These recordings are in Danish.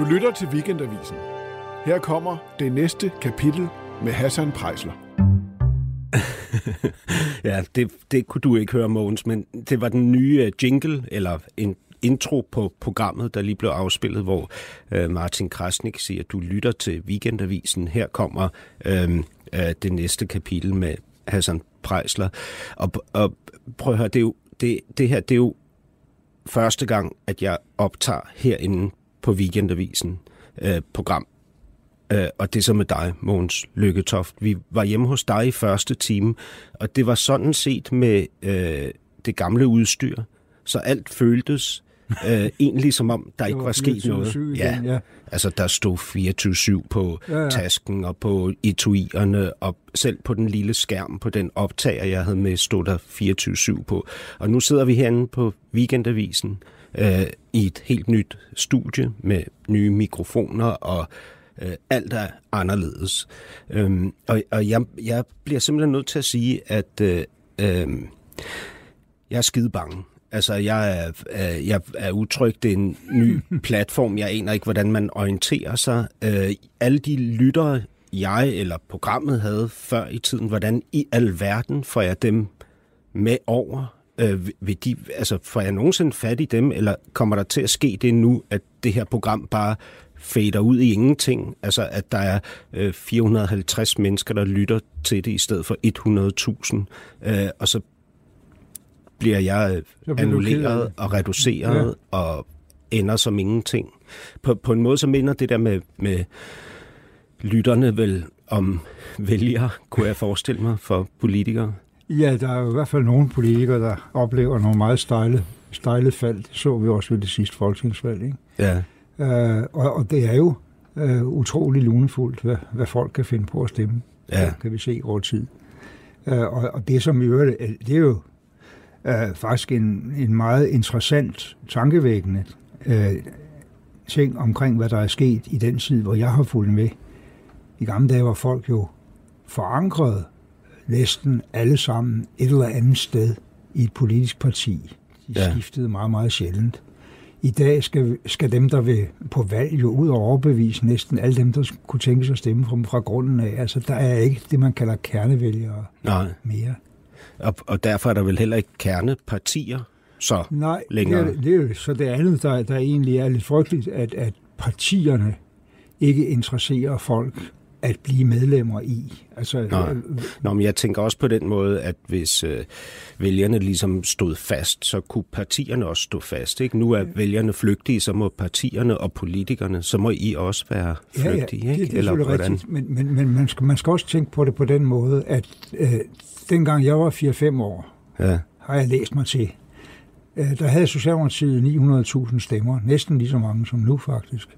Du lytter til Weekendavisen. Her kommer det næste kapitel med Hassan Prejsler. ja, det, det kunne du ikke høre, Mogens, men det var den nye øh, jingle, eller en intro på programmet, der lige blev afspillet, hvor øh, Martin Krasnik siger, at du lytter til Weekendavisen. Her kommer øh, øh, det næste kapitel med Hassan Prejsler. Og, og prøv at høre, det, er jo, det, det her det er jo første gang, at jeg optager herinde på Weekendavisen øh, program. Øh, og det er så med dig, Mogens Lykketoft. Vi var hjemme hos dig i første time, og det var sådan set med øh, det gamle udstyr. Så alt føltes øh, egentlig som om, der ikke var, sket noget. Igen, ja. ja, altså der stod 24-7 på ja, ja. tasken og på etuierne, og selv på den lille skærm på den optager, jeg havde med, stod der 24-7 på. Og nu sidder vi herinde på Weekendavisen øh, i et helt nyt studie med nye mikrofoner og øh, alt er anderledes. Øhm, og og jeg, jeg bliver simpelthen nødt til at sige, at øh, øh, jeg er skide bange. Altså, jeg er, øh, jeg er utryg. Det er en ny platform. Jeg aner ikke, hvordan man orienterer sig. Øh, alle de lyttere, jeg eller programmet havde før i tiden, hvordan i alverden får jeg dem med over? Øh, vil de, altså, får jeg nogensinde fat i dem, eller kommer der til at ske det nu, at det her program bare fader ud i ingenting? Altså, at der er øh, 450 mennesker, der lytter til det, i stedet for 100.000, øh, og så bliver jeg øh, annulleret og reduceret ja. og ender som ingenting. På, på en måde så minder det der med, med lytterne vel om vælgere, kunne jeg forestille mig, for politikere. Ja, der er jo i hvert fald nogle politikere, der oplever nogle meget stejle, stejle fald. Det så vi også ved det sidste folketingsvalg. Ikke? Ja. Uh, og, og det er jo uh, utrolig lunefuldt, hvad, hvad folk kan finde på at stemme. Ja. Det kan vi se over tid. Uh, og, og det som i øvrigt, det er jo uh, faktisk en, en meget interessant, tankevækkende uh, ting omkring, hvad der er sket i den tid, hvor jeg har fulgt med. I gamle dage var folk jo forankret næsten alle sammen et eller andet sted i et politisk parti. De ja. skiftede meget, meget sjældent. I dag skal, skal dem, der vil på valg, jo ud og overbevise næsten alle dem, der kunne tænke sig at stemme fra, fra grunden af. Altså, der er ikke det, man kalder kernevælgere Nej. mere. Og, og derfor er der vel heller ikke kernepartier så Nej, længere? Nej, det, det er jo så det andet, der, der egentlig er lidt frygteligt, at, at partierne ikke interesserer folk at blive medlemmer i. Altså, Nå. Øh, Nå, men jeg tænker også på den måde, at hvis øh, vælgerne ligesom stod fast, så kunne partierne også stå fast. Ikke? Nu er vælgerne flygtige, så må partierne og politikerne, så må I også være flygtige. Ja, ja. Det, det, det Eller hvordan? rigtigt, men, men, men man, skal, man skal også tænke på det på den måde, at øh, dengang jeg var 4-5 år, ja. har jeg læst mig til, øh, der havde Socialdemokratiet 900.000 stemmer, næsten lige så mange som nu faktisk.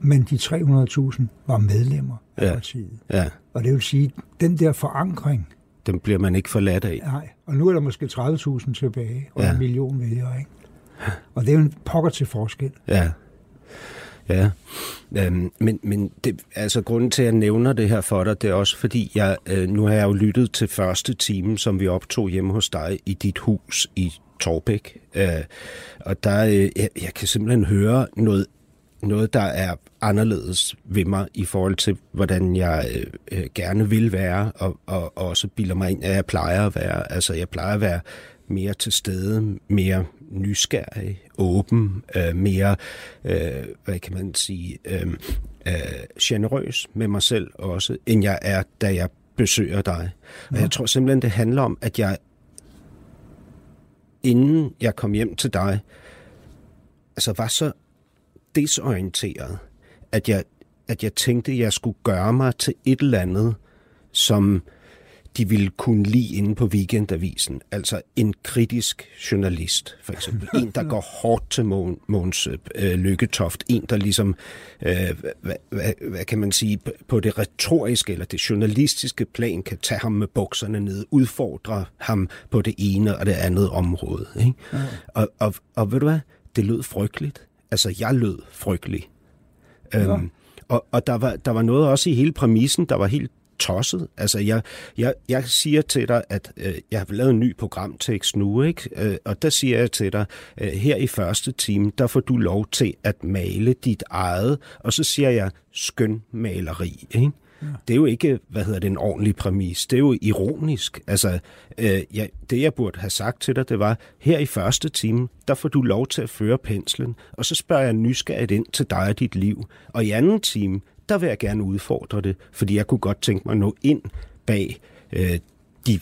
Men de 300.000 var medlemmer af ja. partiet. Ja. Og det vil sige, den der forankring... Den bliver man ikke forladt af. Nej, og nu er der måske 30.000 tilbage, og ja. en million vælgere, ikke? Og det er jo en pokker til forskel. Ja. Ja, øhm, men, men det, altså grunden til, at jeg nævner det her for dig, det er også fordi, jeg, øh, nu har jeg jo lyttet til første time, som vi optog hjemme hos dig i dit hus i Torbæk. Øh, og der, øh, jeg, jeg kan simpelthen høre noget noget, der er anderledes ved mig i forhold til, hvordan jeg øh, øh, gerne vil være, og, og, og også bilder mig ind, at jeg plejer at være. Altså, jeg plejer at være mere til stede, mere nysgerrig, åben, øh, mere, øh, hvad kan man sige, øh, øh, generøs med mig selv også, end jeg er, da jeg besøger dig. Og jeg tror simpelthen, det handler om, at jeg, inden jeg kom hjem til dig, altså var så desorienteret, at jeg, at jeg tænkte, at jeg skulle gøre mig til et eller andet, som de ville kunne lide inde på weekendavisen. Altså en kritisk journalist, for eksempel. En, der går hårdt til Måns øh, Lykketoft. En, der ligesom, øh, hvad, hvad, hvad kan man sige, på det retoriske eller det journalistiske plan kan tage ham med bukserne ned, udfordre ham på det ene og det andet område. Ikke? Ja. Og, og, og ved du hvad? Det lød frygteligt. Altså, jeg lød frygtelig. Ja. Øhm, og og der, var, der var noget også i hele præmissen, der var helt tosset. Altså, jeg, jeg, jeg siger til dig, at øh, jeg har lavet en ny programtekst nu, ikke? Øh, og der siger jeg til dig, øh, her i første time, der får du lov til at male dit eget, og så siger jeg skøn maleri, ikke? Ja. Det er jo ikke, hvad hedder det, en ordentlig præmis. Det er jo ironisk. Altså, øh, ja, det jeg burde have sagt til dig, det var, her i første time, der får du lov til at føre penslen, og så spørger jeg nysgerrigt ind til dig og dit liv. Og i anden time, der vil jeg gerne udfordre det, fordi jeg kunne godt tænke mig at nå ind bag øh, de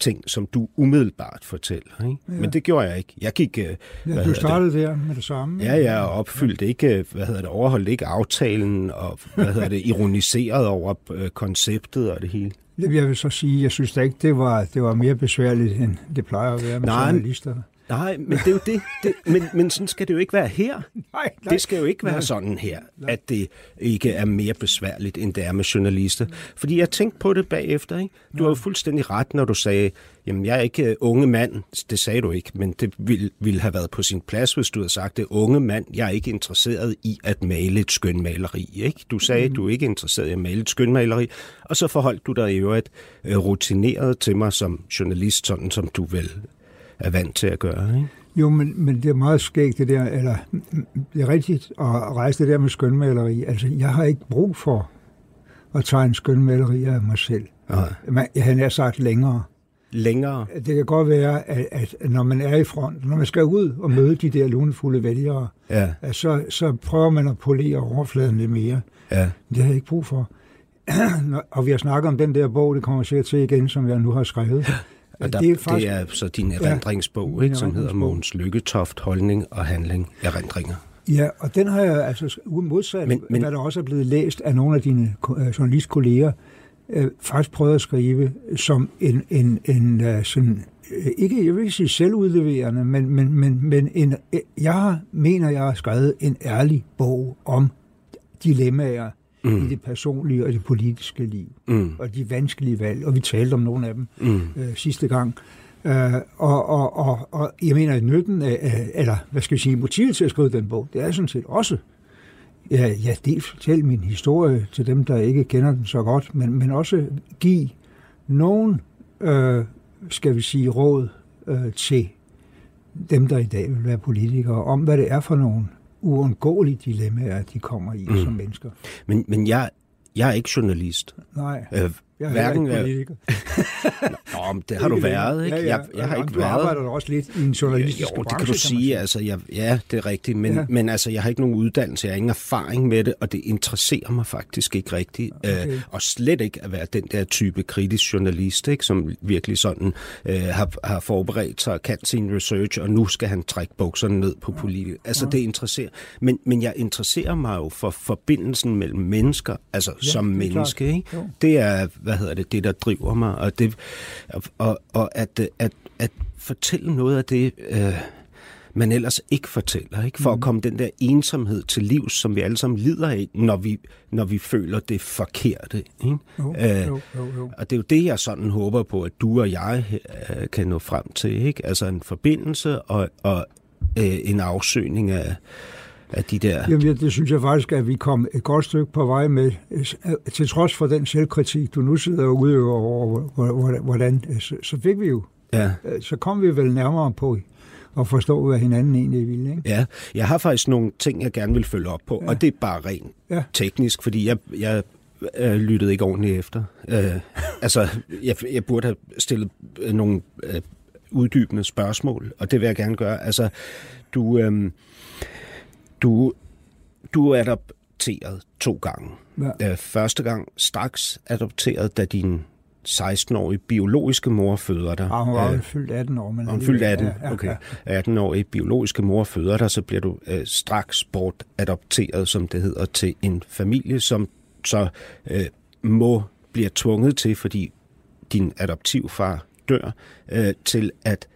ting, som du umiddelbart fortæller. Ikke? Ja. Men det gjorde jeg ikke. Jeg gik... Øh, ja, du startede det? der med det samme. Ja, jeg opfyldte ikke, øh, hvad hedder det, overholdt ikke aftalen, og hvad hedder det, ironiseret over øh, konceptet og det hele. Jeg vil så sige, jeg synes da ikke, det var, det var mere besværligt, end det plejer at være med Nej, journalisterne. Nej, men det er jo det. det men, men sådan skal det jo ikke være her. Nej, nej. Det skal jo ikke være nej. sådan her, at det ikke er mere besværligt, end det er med journalister. Fordi jeg tænkte på det bagefter. Ikke? Du har jo fuldstændig ret, når du sagde, jamen jeg er ikke øh, unge mand. Det sagde du ikke, men det ville, ville have været på sin plads, hvis du havde sagt det. Unge mand, jeg er ikke interesseret i at male et skønmaleri. Ikke? Du sagde, mm. du er ikke interesseret i at male et skønmaleri, og så forholdt du dig i øvrigt øh, rutineret til mig som journalist, sådan som du vel er vant til at gøre. Ikke? Jo, men, men det er meget skægt det der, eller det er rigtigt at rejse det der med skønmaleri. Altså, jeg har ikke brug for at tegne skønmaleri af mig selv. Nej. Jeg har sagt længere. Længere? Det kan godt være, at, at når man er i front, når man skal ud og møde de der lunefulde vælgere, ja. så, så prøver man at polere overfladen lidt mere. Ja. Det har jeg ikke brug for. og vi har snakket om den der bog, det kommer sikkert til igen, som jeg nu har skrevet. Og der, det, er faktisk, det er så din erindringsbog, ja, ikke, som hedder Mogens Lykketoft, Holdning og Handling, Erindringer. Ja, og den har jeg altså modsat, men, men, hvad der også er blevet læst af nogle af dine øh, journalistkolleger, øh, faktisk prøvet at skrive som en, en, en uh, sådan, øh, ikke, jeg vil ikke sige selvudleverende, men, men, men, men en, jeg mener, jeg har skrevet en ærlig bog om dilemmaer, mm. i det personlige og det politiske liv, mm. og de vanskelige valg, og vi talte om nogle af dem mm. øh, sidste gang. Øh, og, og, og, og jeg mener, at nytten af, eller hvad skal jeg sige, motivet til at skrive den bog, det er sådan set også, ja, ja dels fortælle min historie til dem, der ikke kender den så godt, men, men også give nogen, øh, skal vi sige, råd øh, til dem, der i dag vil være politikere, om hvad det er for nogle uundgåelige dilemmaer, de kommer i mm. som mennesker. Men, men jeg, jeg er ikke journalist. Nej. Øh, jeg Hverken, ikke politiker. Nå, det har du været, ikke? Ja, ja. Jeg, jeg har ikke du været. Du arbejder også lidt i en journalistisk jo, branche, det kan du sige. Altså, jeg, ja, det er rigtigt. Men, ja. men altså, jeg har ikke nogen uddannelse, jeg har ingen erfaring med det, og det interesserer mig faktisk ikke rigtigt. Okay. Øh, og slet ikke at være den der type kritisk journalist, ikke? som virkelig sådan øh, har, har forberedt sig og kan sin research, og nu skal han trække bukserne ned på politikere. Altså, ja. det interesserer. Men, men jeg interesserer mig jo for forbindelsen mellem mennesker, altså ja, som menneske. Ikke? Det er, hvad hedder det, det der driver mig, og, det, og, og at, at, at fortælle noget af det, øh, man ellers ikke fortæller, ikke? for mm. at komme den der ensomhed til liv, som vi alle sammen lider af, når vi, når vi føler det forkerte. Ikke? Jo, øh, jo, jo, jo. Og det er jo det, jeg sådan håber på, at du og jeg øh, kan nå frem til. Ikke? Altså en forbindelse og, og øh, en afsøgning af, af de der... Jamen, det synes jeg faktisk, at vi kom et godt stykke på vej med, til trods for den selvkritik, du nu sidder og udøver over, hvordan, så, så fik vi jo, ja. så kom vi vel nærmere på at forstå, hvad hinanden egentlig ville. Ikke? Ja, jeg har faktisk nogle ting, jeg gerne vil følge op på, ja. og det er bare rent ja. teknisk, fordi jeg, jeg øh, lyttede ikke ordentligt efter. Øh, altså, jeg, jeg burde have stillet øh, nogle øh, uddybende spørgsmål, og det vil jeg gerne gøre. Altså, du... Øh, du, du er adopteret to gange. Ja. Øh, første gang straks adopteret, da din 16-årige biologiske mor føder dig. Ja, hun var øh, fyldt 18 år. Men hun fyldt 18, ja, okay. 18-årige biologiske mor føder dig, så bliver du øh, straks bort adopteret, som det hedder, til en familie, som så øh, må bliver tvunget til, fordi din adoptivfar dør, øh, til at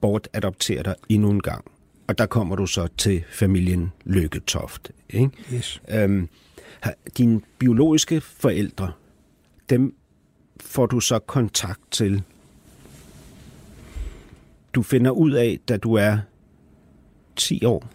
bortadoptere dig endnu en gang. Og der kommer du så til familien Lykketoft. Ikke? Yes. Øhm, dine biologiske forældre, dem får du så kontakt til. Du finder ud af, da du er 10 år,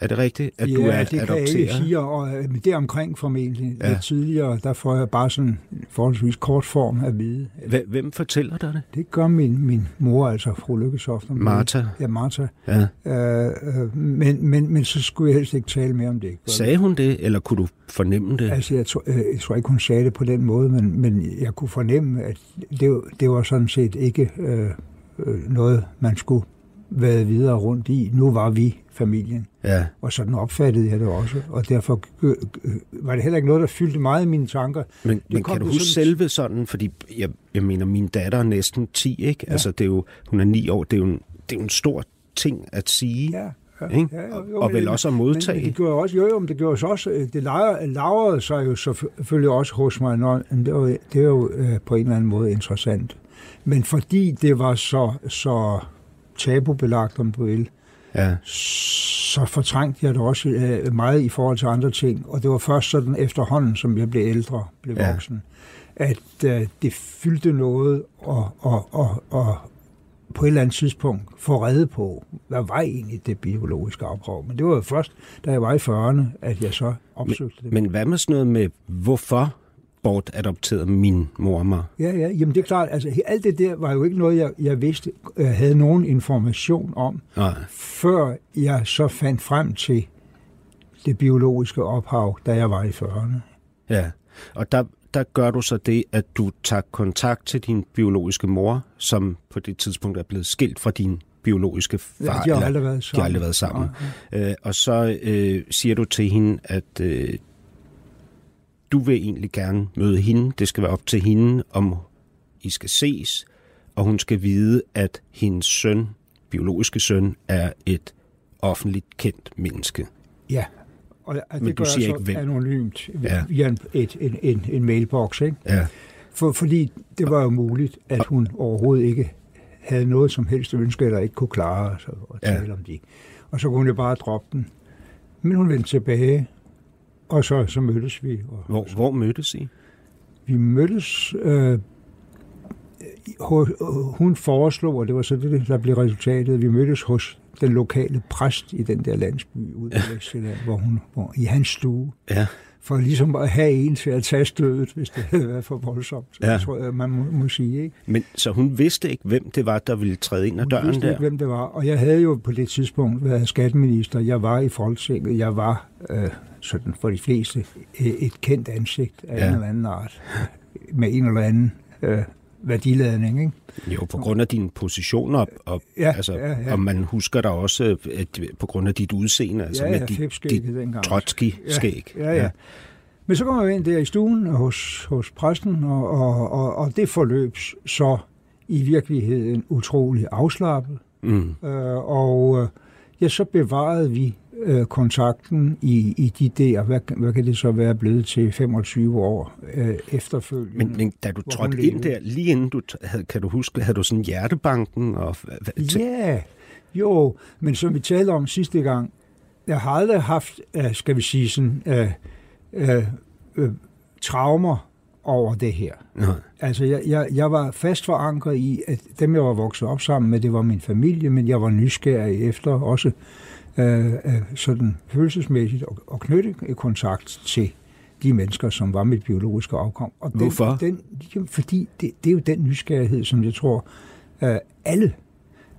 Er det rigtigt, at ja, du er det kan adopteret? jeg ikke sige, og øh, men det er omkring formentlig. Ja. Lidt tidligere, der får jeg bare sådan forholdsvis kort form at vide. Hvem fortæller dig det? Det gør min, min mor, altså fru Lykkesoft. Martha? Ja, Martha. Ja. Øh, øh, men, men, men så skulle jeg helst ikke tale mere om det. Sagde hun det, eller kunne du fornemme det? Altså, jeg tror, jeg tror ikke, hun sagde det på den måde, men, men jeg kunne fornemme, at det, det var sådan set ikke øh, noget, man skulle været videre rundt i. Nu var vi familien. Ja. Og sådan opfattede jeg det også. Og derfor øh, øh, var det heller ikke noget, der fyldte meget i mine tanker. Men, men kan du huske sådan... selve sådan, fordi jeg, jeg mener, min datter er næsten 10, ikke? Ja. Altså, det er jo, hun er 9 år, det er jo en, det er jo en stor ting at sige. Ja. Ja, ikke? ja, jo, og, og vel også at modtage. Men, men det gjorde også, jo, jo, men det gjorde så også, det lavrede sig jo selvfølgelig også hos mig, når, det, var, det er jo øh, på en eller anden måde interessant. Men fordi det var så, så tabubelagt, om du vil, ja. så fortrængte jeg det også øh, meget i forhold til andre ting. Og det var først sådan efterhånden, som jeg blev ældre, blev ja. voksen, at øh, det fyldte noget, og, og, og, og på et eller andet tidspunkt få redde på, hvad var egentlig det biologiske afprøv. Men det var jo først, da jeg var i 40'erne, at jeg så opsøgte men, det. Men hvad med sådan noget med, hvorfor bortadopterede min mor mig. Ja, ja, jamen det er klart, altså alt det der var jo ikke noget, jeg, jeg vidste, jeg havde nogen information om, Nej. før jeg så fandt frem til det biologiske ophav, da jeg var i 40'erne. Ja, og der, der gør du så det, at du tager kontakt til din biologiske mor, som på det tidspunkt er blevet skilt fra din biologiske far. Ja, de har aldrig været sammen. De har aldrig været sammen. Ja, ja. Øh, og så øh, siger du til hende, at øh, du vil egentlig gerne møde hende. Det skal være op til hende, om I skal ses, og hun skal vide, at hendes søn, biologiske søn, er et offentligt kendt menneske. Ja, og det Men gør du siger jeg ikke, hvem. anonymt Ja. via en, et, en, en, en mailbox, ikke? Ja. For, fordi det var jo muligt, at hun overhovedet ikke havde noget som helst ønske, eller ikke kunne klare sig at Ja. tale om det. Og så kunne hun jo bare droppe den. Men hun vendte tilbage, og så, så mødtes vi. Og, Hvor, hvor mødtes I? Vi mødtes... Øh, hun foreslog, og det var så det, der blev resultatet, vi mødtes hos den lokale præst i den der landsby ude på Vestjylland, hvor hun hvor, i hans stue, Ja. for ligesom at have en til at tage stødet, hvis det havde været for voldsomt. Ja. Tror jeg, man må, må sige. Ikke? Men så hun vidste ikke, hvem det var, der ville træde ind ad døren vidste der? ikke, hvem det var. Og jeg havde jo på det tidspunkt været skatteminister. Jeg var i Folketinget. Jeg var, øh, sådan for de fleste, øh, et kendt ansigt af Ja. ja. en eller anden art. Med en eller anden øh, værdiladning. Ikke? Jo, på grund af din position, og, Ja, altså, ja, ja. og man husker dig også at, på grund af dit udseende, altså Ja, med ja, dit, fedtskægget dit dengang. Trotsky-skæg. Ja, ja, ja. Men så kommer jeg ind der i stuen hos, hos præsten, og, og, og, og det forløb så i virkeligheden utrolig afslappet. Mm. Øh, og øh, ja, så bevarede vi øh, kontakten i, i de der, hvad, hvad kan det så være blevet til 25 år øh, efterfølgende. Men, men da du trådte ind der, lige inden du, havde, kan du huske, havde du sådan hjertebanken? Og, Ja, jo, men som vi talte om sidste gang, jeg har aldrig haft, øh, skal vi sige sådan, øh, øh, øh, traumer over det her. Nej. Altså, jeg, jeg, jeg var fast forankret i, at dem, jeg var vokset op sammen med, det var min familie, men jeg var nysgerrig efter også øh, sådan følelsesmæssigt at, at knytte kontakt til de mennesker, som var mit biologiske afkom. Og den, Hvorfor? Den, jamen, fordi det, det er jo den nysgerrighed, som jeg tror, øh, alle,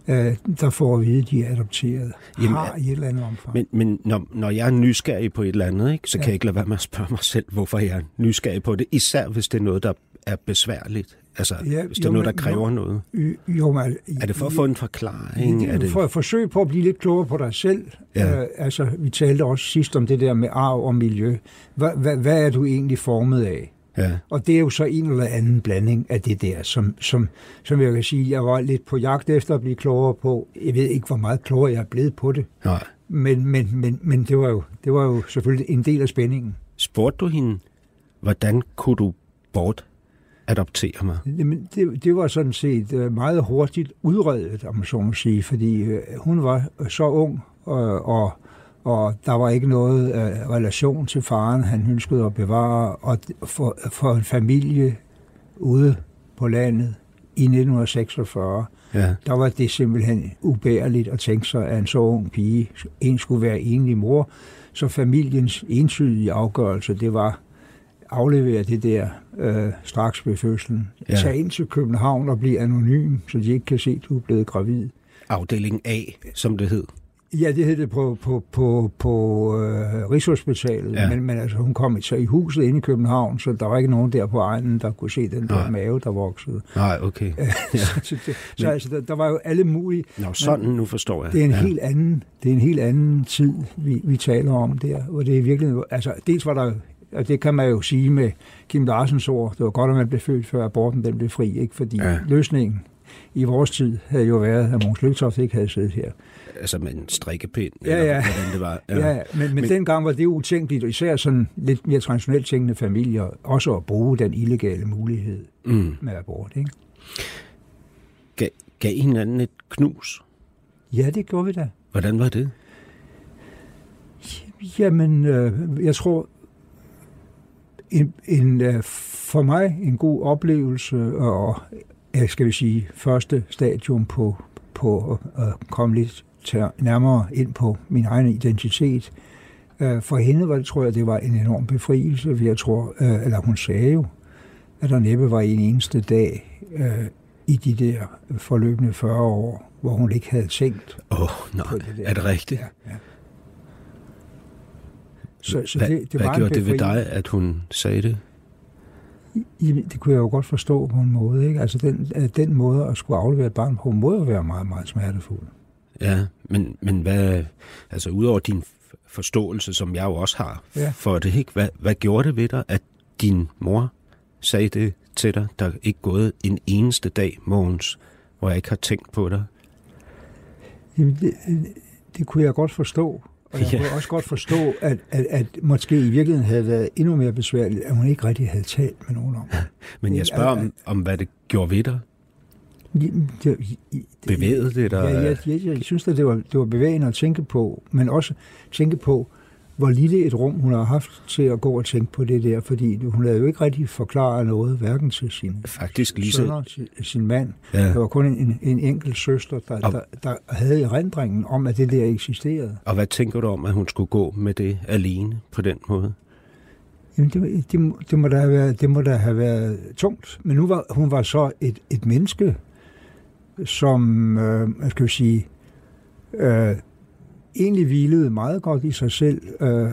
øh, der får at vide, de er adopteret, Jamen, har i et eller andet omfang. Men, men når, når jeg er nysgerrig på et eller andet, ikke, så Ja. kan jeg ikke lade være med at spørge mig selv, hvorfor jeg er nysgerrig på det. Især hvis det er noget, der er besværligt. Altså, Ja, hvis det er jo, noget, der kræver noget. Y- jo, men, Er det for at få en forklaring? Er det... For at forsøge på at blive lidt klogere på dig selv. Ja. Øh, altså, vi talte også sidst om det der med arv og miljø. Hvad, hvad, hvad er du egentlig formet af? Ja. Og det er jo så en eller anden blanding af det der, som, som, som jeg kan sige, jeg var lidt på jagt efter at blive klogere på. Jeg ved ikke, hvor meget klogere jeg er blevet på det. Nej. Men, men, men, men det, var jo, det var jo selvfølgelig en del af spændingen. Spurgte du hende, hvordan kunne du bort adoptere mig? Jamen, det, det var sådan set øh, meget hurtigt udredet, om man så må sige, fordi øh, hun var så ung, og, og, og der var ikke noget øh, relation til faren, han ønskede at bevare, og for, for en familie ude på landet, i 1946, Ja. der var det simpelthen ubærligt at tænke sig, at en så ung pige en skulle være enlig mor. Så familiens entydige afgørelse, det var aflevere det der øh, straks ved fødslen. Ja. Tag ind til København og blive anonym, så de ikke kan se, at du er blevet gravid. Afdeling A, som det hed. Ja, det hed det på, på, på, på øh, Rigshospitalet, Ja. men, men altså, hun kom så i huset inde i København, så der var ikke nogen der på egnen, der kunne se den der Nej. mave, der voksede. Nej, okay. så det, så altså, der, der var jo alle mulige... Nå, sådan, nu forstår jeg. Det er en ja. helt anden, det er en helt anden tid, vi, vi taler om der, hvor det er virkelig, altså dels var der, og det kan man jo sige med Kim Larsens ord, det var godt, at man blev født, før aborten den blev fri, ikke? fordi Ja. løsningen i vores tid havde jo været, at Måns Lykketoft ikke havde siddet her. Altså med en strikkepind, Ja, eller ja. hvordan det var. Ja, ja men, men, men dengang var det utænkeligt, især sådan lidt mere traditionelt tænkende familier, også at bruge den illegale mulighed Mm. med abort. Ikke? Gav, gav I hinanden et knus? Ja, det gjorde vi da. Hvordan var det? Jamen, øh, jeg tror, en, en, øh, for mig en god oplevelse, og øh, skal vi sige, første stadium på, på at at komme lidt nærmere ind på min egen identitet. Øh, For hende var det, tror jeg, det var en enorm befrielse, jeg tror, øh, eller hun sagde jo, at der næppe var en eneste dag øh, i de der forløbende 40 år, hvor hun ikke havde tænkt Åh, oh, nej. det der. Er det rigtigt? Ja, ja. Så, så hvad det, det hvad var gjorde det ved dig, at hun sagde det? Jamen, det kunne jeg jo godt forstå på en måde. Ikke? Altså den, den måde at skulle aflevere et barn på, må jo være meget, meget smertefuld. Ja, men, men hvad, altså udover din forståelse, som jeg jo også har Ja. for det, ikke? Hvad, hvad gjorde det ved dig, at din mor sagde det til dig, der er ikke gået en eneste dag, Mogens, hvor jeg ikke har tænkt på dig? Jamen, det, det kunne jeg godt forstå. Og jeg Ja. kunne også godt forstå, at, at, at måske i virkeligheden havde været endnu mere besværligt, at hun ikke rigtig havde talt med nogen om det. Men jeg spørger om, om hvad det gjorde ved dig. Bevægede det dig? Ja, jeg, jeg, jeg synes, at det var, det var bevægende at tænke på, men også tænke på, hvor lille et rum hun har haft til at gå og tænke på det der, fordi hun havde jo ikke rigtig forklaret noget, hverken til sin Faktisk lige så... sønner, til sin mand. Ja. Der var kun en, en enkelt søster, der, Og- der, der havde erindringen om, at det der eksisterede. Og hvad tænker du om, at hun skulle gå med det alene på den måde? Jamen, det, det, må- det, må da have været, det må da have været tungt. Men nu var hun var så et, et menneske, som, øh, skal vi sige, øh, egentlig hvilede meget godt i sig selv, øh,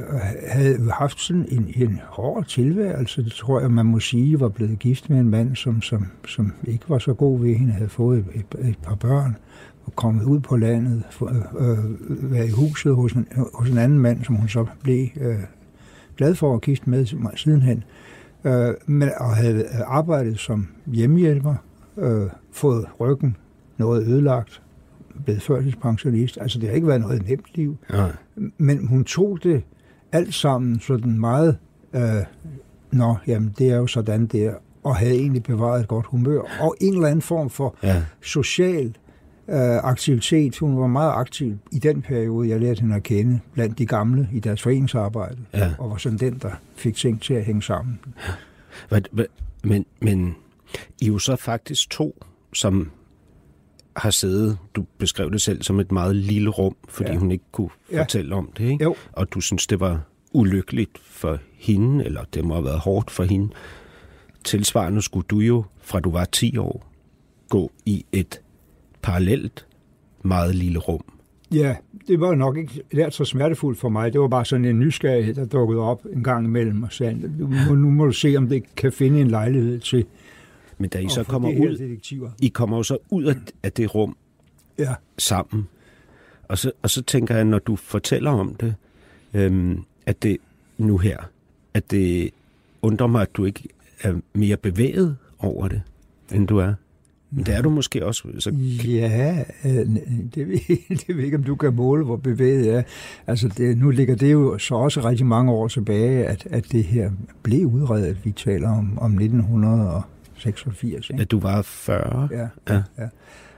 havde haft sådan en, en hård tilværelse, det tror jeg, man må sige, var blevet gift med en mand, som, som, som ikke var så god ved hende, havde fået et, et, et par børn, og kommet ud på landet, for, øh, været i huset hos en, hos en anden mand, som hun så blev øh, glad for at gifte med sidenhen, øh, men, og havde arbejdet som hjemmehjælper, øh, fået ryggen noget ødelagt, blevet førtidspensionist. Altså, det har ikke været noget nemt liv. Nej. Men hun tog det alt sammen sådan meget, øh, nå, jamen, det er jo sådan der, og havde egentlig bevaret et godt humør. Og en eller anden form for Ja. social øh, aktivitet. Hun var meget aktiv i den periode, jeg lærte hende at kende, blandt de gamle i deres foreningsarbejde. Ja. Og var sådan den, der fik ting til at hænge sammen. Hvad, men, men I er jo så faktisk to, som har siddet, du beskrev det selv som et meget lille rum, fordi ja. Hun ikke kunne Ja. fortælle om det, ikke? Jo. Og du synes, det var ulykkeligt for hende, eller det må have været hårdt for hende. Tilsvarende skulle du jo, fra du var 10 år, gå i et parallelt, meget lille rum. Ja, det var nok ikke lært så smertefuldt for mig. Det var bare sådan en nysgerrighed, der dukkede op en gang imellem og sagde, nu nu må du se, om det kan finde en lejlighed til Men da I at så kommer ud, detektiver. I kommer jo så ud af, det rum Ja. sammen. Og så, og så tænker jeg, når du fortæller om det, øhm, at det nu her, at det undrer mig, at du ikke er mere bevæget over det, end du er. Men det er du måske også. Så, Ja, øh, det ved, det ved ikke, om du kan måle, hvor bevæget jeg er. Altså, det, nu ligger det jo så også rigtig mange år tilbage, at, at det her blev udredet. Vi taler om, om 1986. Ikke? at du var 40. Ja, Ja. ja.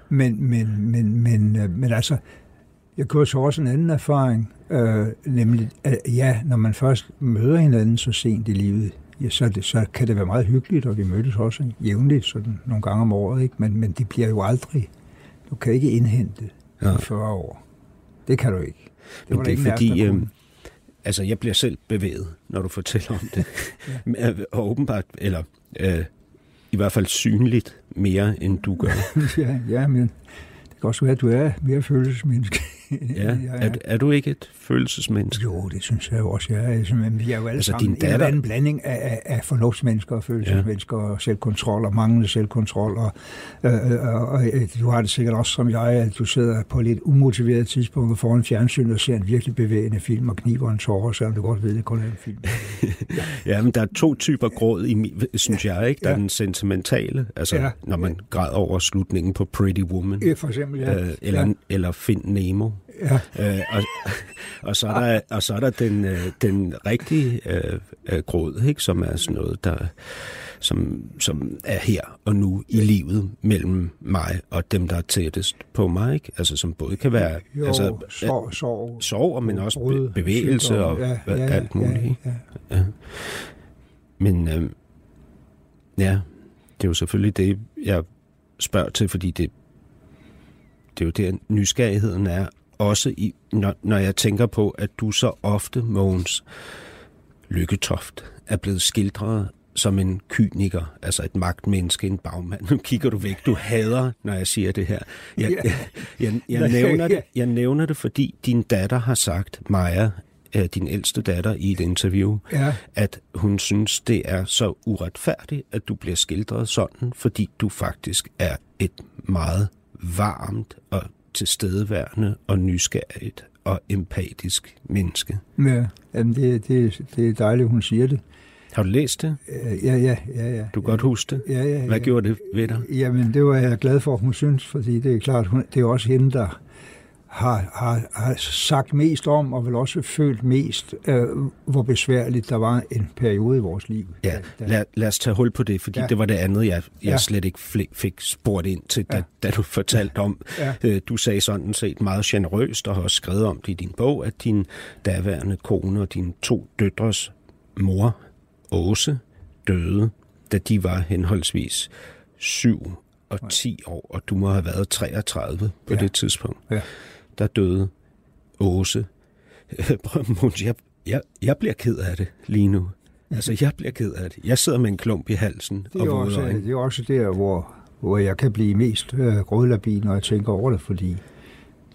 Men, men, men, men, øh, men altså, jeg kunne så også en anden erfaring, øh, nemlig, at ja, når man først møder hinanden så sent i livet, ja, så, det, så kan det være meget hyggeligt, og vi mødtes også jævnligt, sådan nogle gange om året, ikke? Men, men det bliver jo aldrig, du kan ikke indhente ja. i 40 år. Det kan du ikke. Det men det er fordi, øh, altså jeg bliver selv bevæget, når du fortæller om det. ja. og åbenbart, eller øh, i hvert fald synligt mere, end du gør. ja, ja, men det kan også være, at du er mere følelsesmenneske. ja, er, er du ikke et følelsesmenneske? Jo, det synes jeg jo også, jeg er. Men vi er jo alle altså, sammen din datter... en blanding af, af, af fornuftsmennesker og følelsesmennesker ja. og selvkontrol og manglende selvkontrol. Og, øh, øh, og, og du har det sikkert også som jeg, at du sidder på et lidt umotiveret tidspunkt foran fjernsyn og ser en virkelig bevægende film og kniver en tårer, selvom du godt ved, at det kun er en film. ja. ja, men der er to typer gråd, i, synes jeg, ikke? Der ja. er den sentimentale, altså ja. når man græder over slutningen på Pretty Woman. Ja, for eksempel, ja. Øh, eller, ja. eller Find Nemo. Ja. Øh, og, og, så er der, og så er der den, øh, den rigtige øh, øh, gråd, ikke, som er sådan noget, der, som, som er her og nu i livet mellem mig og dem, der er tættest på mig. Ikke? Altså, som både kan være jo, altså, sorg, sorg, sorg, men også brud, bevægelse sygdom, og ja, ja, alt muligt. Ja, ja. Ja. Men øh, ja, det er jo selvfølgelig det, jeg spørger til, fordi det, det er jo der, nysgerrigheden er, også i, når, når jeg tænker på, at du så ofte, Mogens Lykketoft, er blevet skildret som en kyniker, altså et magtmenneske, en bagmand. Nu kigger du væk. Du hader, når jeg siger det her. Jeg, jeg, jeg, jeg, nævner, det, jeg nævner det, fordi din datter har sagt, Maja, øh, din ældste datter, i et interview, ja. at hun synes, det er så uretfærdigt, at du bliver skildret sådan, fordi du faktisk er et meget varmt og tilstedeværende og nysgerrigt og empatisk menneske. Ja, jamen det, det, det er dejligt, hun siger det. Har du læst det? Ja, ja, ja. ja. Du kan godt huske det? Ja, ja. Hvad ja. gjorde det ved dig? Jamen, det var jeg glad for, at hun synes, fordi det er klart, hun, det er også hende, der har, har, har sagt mest om, og vel også følt mest, øh, hvor besværligt der var en periode i vores liv. Ja, lad, lad os tage hul på det, fordi ja. det var det andet, jeg, jeg ja. slet ikke fik spurgt ind til, da, ja. da du fortalte om. Ja. Øh, du sagde sådan set meget generøst, og har også skrevet om det i din bog, at din daværende kone og dine to døtres mor, Åse, døde, da de var henholdsvis syv og 10 år, og du må have været 33 på ja. det tidspunkt. Ja der døde Åse. jeg, jeg, jeg bliver ked af det lige nu. Altså, jeg bliver ked af det. Jeg sidder med en klump i halsen det er og også, Det er også der, hvor, hvor jeg kan blive mest øh, grådlabil, når jeg tænker over det, fordi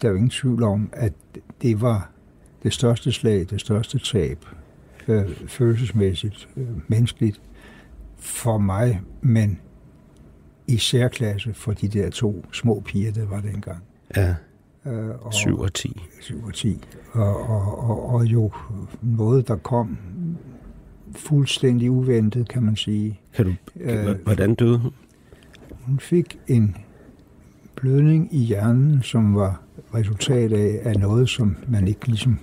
der er jo ingen tvivl om, at det var det største slag, det største tab, øh, følelsesmæssigt, øh, menneskeligt, for mig, men i særklasse for de der to små piger, der var dengang. Ja. Øh, og, 7 og 10. 7 og 10. Og, og, og, og jo noget, der kom fuldstændig uventet, kan man sige. Kan du, øh, hvordan døde hun? Hun fik en blødning i hjernen, som var resultat af, af noget, som man ikke ligesom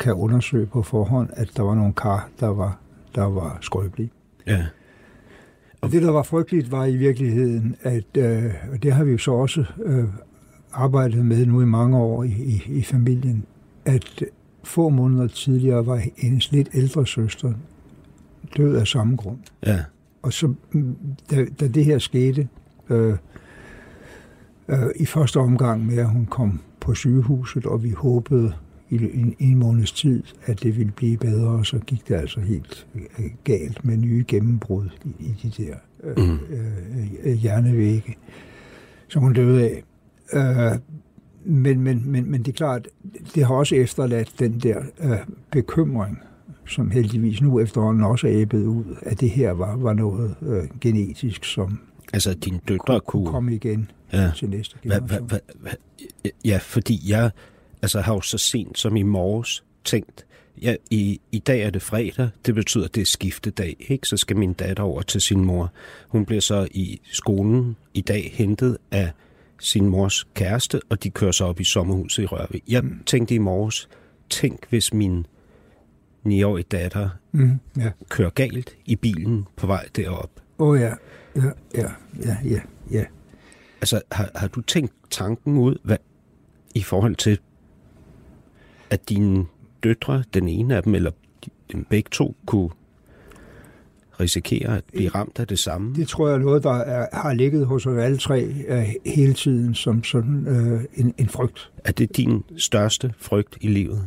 kan undersøge på forhånd, at der var nogle kar, der var, der var skrøbelige. Ja. Og det, der var frygteligt, var i virkeligheden, at, øh, og det har vi jo så også øh, arbejdet med nu i mange år i, i, i familien, at få måneder tidligere var hendes lidt ældre søster død af samme grund. Ja. Og så, da, da det her skete, øh, øh, i første omgang med, at hun kom på sygehuset, og vi håbede i en, en måneds tid, at det ville blive bedre, og så gik det altså helt øh, galt med nye gennembrud i, i de der øh, mm. øh, hjernevægge, som hun døde af. Øh, men, men, men, men det er klart, det har også efterladt den der øh, bekymring, som heldigvis nu efterhånden også er æbbet ud, at det her var, var noget øh, genetisk, som altså, din døtre kunne, kunne komme igen ja. til næste generation. Hva, hva, hva, ja, fordi jeg altså, har jo så sent som i morges tænkt, ja, i, i dag er det fredag, det betyder, at det er skiftedag, ikke? så skal min datter over til sin mor. Hun bliver så i skolen i dag hentet af sin mors kæreste, og de kører så op i sommerhuset i Rørvig. Jeg mm. tænkte i morges, tænk hvis min 9-årige datter mm, ja. kører galt i bilen på vej derop. Åh oh, ja. ja, ja, ja, ja, ja. Altså, har, har du tænkt tanken ud, hvad, i forhold til, at dine døtre, den ene af dem, eller dem begge to, kunne risikerer at blive ramt af det samme? Det tror jeg er noget, der er, har ligget hos os alle tre uh, hele tiden som sådan uh, en, en frygt. Er det din største frygt i livet?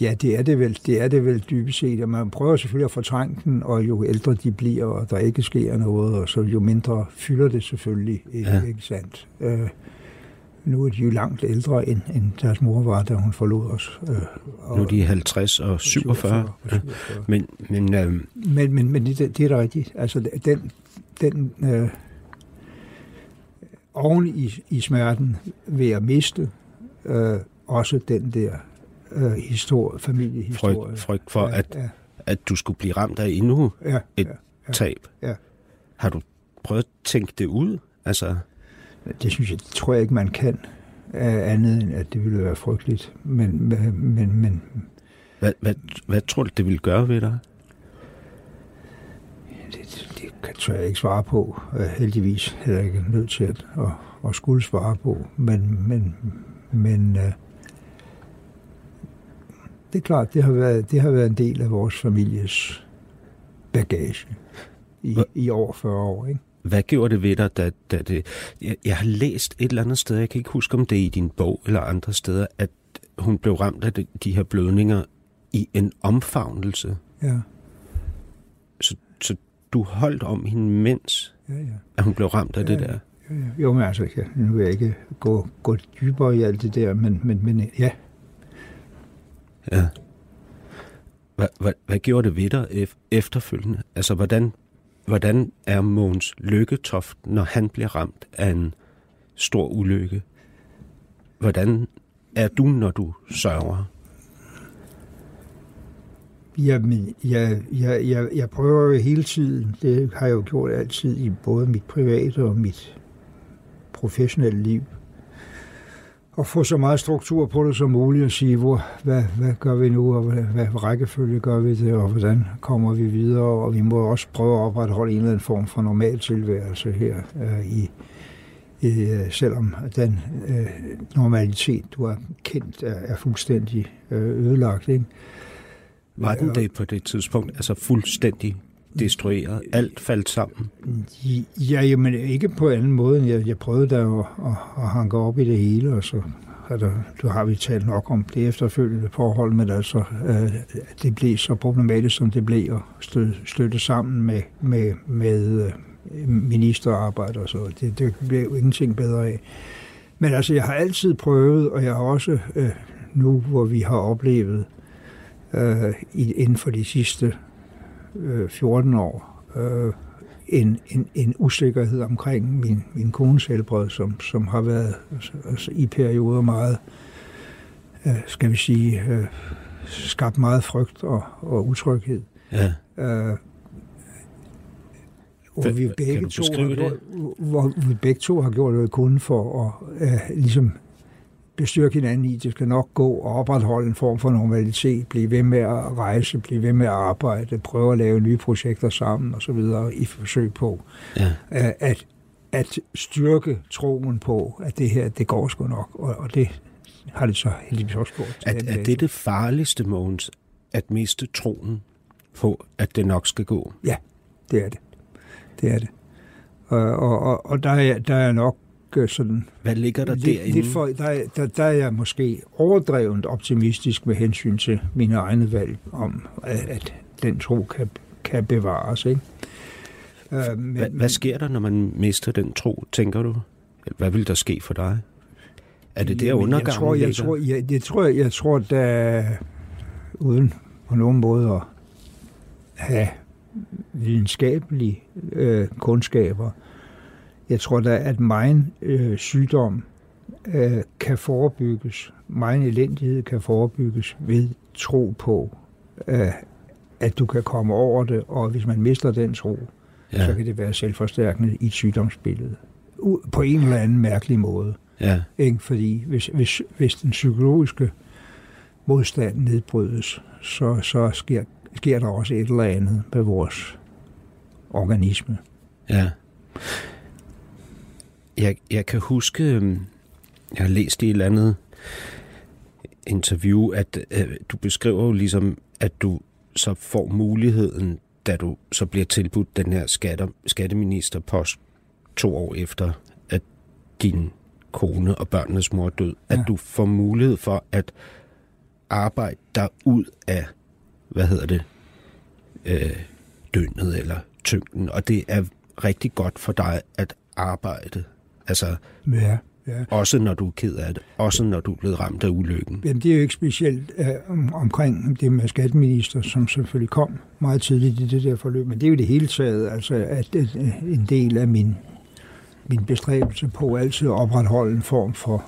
Ja, det er det vel. Det er det vel dybest set. Og man prøver selvfølgelig at fortrænge den, og jo ældre de bliver, og der ikke sker noget, og så jo mindre fylder det selvfølgelig, ikke, ja. ikke sandt? Uh, nu er de jo langt ældre, end, end deres mor var, da hun forlod os. Øh, og nu er de 50 og 47. 47, 47. Ja. Men, men, øh... men, men, men det, det er da rigtigt. Altså, den, den øh, oven i, i smerten ved at miste øh, også den der øh, historie, familiehistorie. Frygt, frygt for, ja, at, ja. at du skulle blive ramt af endnu ja, et ja, ja, tab. Ja. Har du prøvet at tænke det ud? Altså... Det synes jeg, det tror jeg ikke, man kan andet end, at det ville være frygteligt. Men, men, men hvad, hvad, hvad tror du, det ville gøre ved dig? Det, det, tror jeg ikke svare på. Heldigvis er jeg ikke nødt til at, at, at skulle svare på. Men, men, men uh, det er klart, det har, været, det har været en del af vores families bagage i, i over 40 år. Ikke? Hvad gjorde det ved dig, da, da det... Jeg, jeg har læst et eller andet sted, jeg kan ikke huske, om det er i din bog eller andre steder, at hun blev ramt af de, de her blødninger i en omfavnelse. Ja. Så, så du holdt om hende, mens ja, ja. at hun blev ramt af ja, det der? Ja, ja. Jo, men altså, ja, nu vil jeg ikke gå, gå dybere i alt det der, men, men, men ja. Ja. Hvad, hvad, hvad gjorde det ved dig efterfølgende? Altså, hvordan Hvordan er Måns Lykketoft, når han bliver ramt af en stor ulykke? Hvordan er du, når du sørger? Jamen, jeg, jeg, jeg, jeg prøver jo hele tiden, det har jeg jo gjort altid i både mit private og mit professionelle liv, at få så meget struktur på det som muligt og sige, hvor, hvad, hvad gør vi nu, og hvad, hvad rækkefølge gør vi det, og hvordan kommer vi videre, og vi må også prøve at opretholde en eller anden form for normal tilværelse her øh, i, i, øh, selvom den øh, normalitet, du har kendt, er, er fuldstændig øh, ødelagt. Ikke? Var den det på det tidspunkt, altså fuldstændig destrueret? Alt faldt sammen? Ja, men ikke på anden måde. Jeg, jeg prøvede da at, at, at hanke op i det hele, og så altså, du har vi talt nok om det efterfølgende forhold, men altså, øh, det blev så problematisk, som det blev, at støtte, støtte sammen med, med, med øh, ministerarbejde og så. Det, det blev jo ingenting bedre af. Men altså, jeg har altid prøvet, og jeg har også øh, nu, hvor vi har oplevet øh, inden for de sidste øh, 14 år øh, en, en, en usikkerhed omkring min, min kones helbred, som, som har været altså, i perioder meget, øh, skal vi sige, øh, skabt meget frygt og, og utryghed. Ja. Øh, hvor vi begge to har gjort, hvor vi begge to har gjort noget kun for at øh, ligesom bestyrke hinanden i, det skal nok gå og opretholde en form for normalitet, blive ved med at rejse, blive ved med at arbejde, prøve at lave nye projekter sammen og så videre i forsøg på ja. at, at styrke troen på, at det her, det går sgu nok, og, og det har det så heldigvis også gjort. Er, er det det farligste, Mogens, at miste troen på, at det nok skal gå? Ja, det er det. Det er det. Og, og, og der, er, der er nok sådan... Hvad ligger der lidt, derinde? Lidt for, der, der, der er jeg måske overdrevent optimistisk med hensyn til mine egne valg om, at, at den tro kan, kan bevares. Ikke? Uh, men, hvad, hvad sker der, når man mister den tro, tænker du? Hvad vil der ske for dig? Er det der undergangen jeg tror, jeg, tror, jeg, jeg, tror, jeg tror, der uden på nogen måde at have videnskabelige øh, kundskaber, jeg tror da, at meget øh, sygdom øh, kan forebygges, meget elendighed kan forebygges ved tro på, øh, at du kan komme over det, og hvis man mister den tro, ja. så kan det være selvforstærkende i et sygdomsbillede. På en eller anden mærkelig måde. Ja. Ikke? Fordi hvis, hvis, hvis den psykologiske modstand nedbrydes, så, så sker, sker der også et eller andet med vores organisme. Ja. Jeg, jeg kan huske, øhm, jeg har læst i et eller andet interview, at øh, du beskriver jo ligesom, at du så får muligheden, da du så bliver tilbudt den her skatte, skatteministerpost to år efter, at din kone og børnenes mor er død, ja. at du får mulighed for at arbejde dig ud af, hvad hedder det, øh, døgnet eller tyngden, og det er rigtig godt for dig at arbejde. Altså, ja, ja. også når du er ked af det, også når du er blevet ramt af ulykken. Jamen, det er jo ikke specielt uh, om, omkring det med skatteminister, som selvfølgelig kom meget tidligt i det der forløb, men det er jo det hele taget, altså, at, at en del af min, min bestræbelse på altid at opretholde en form for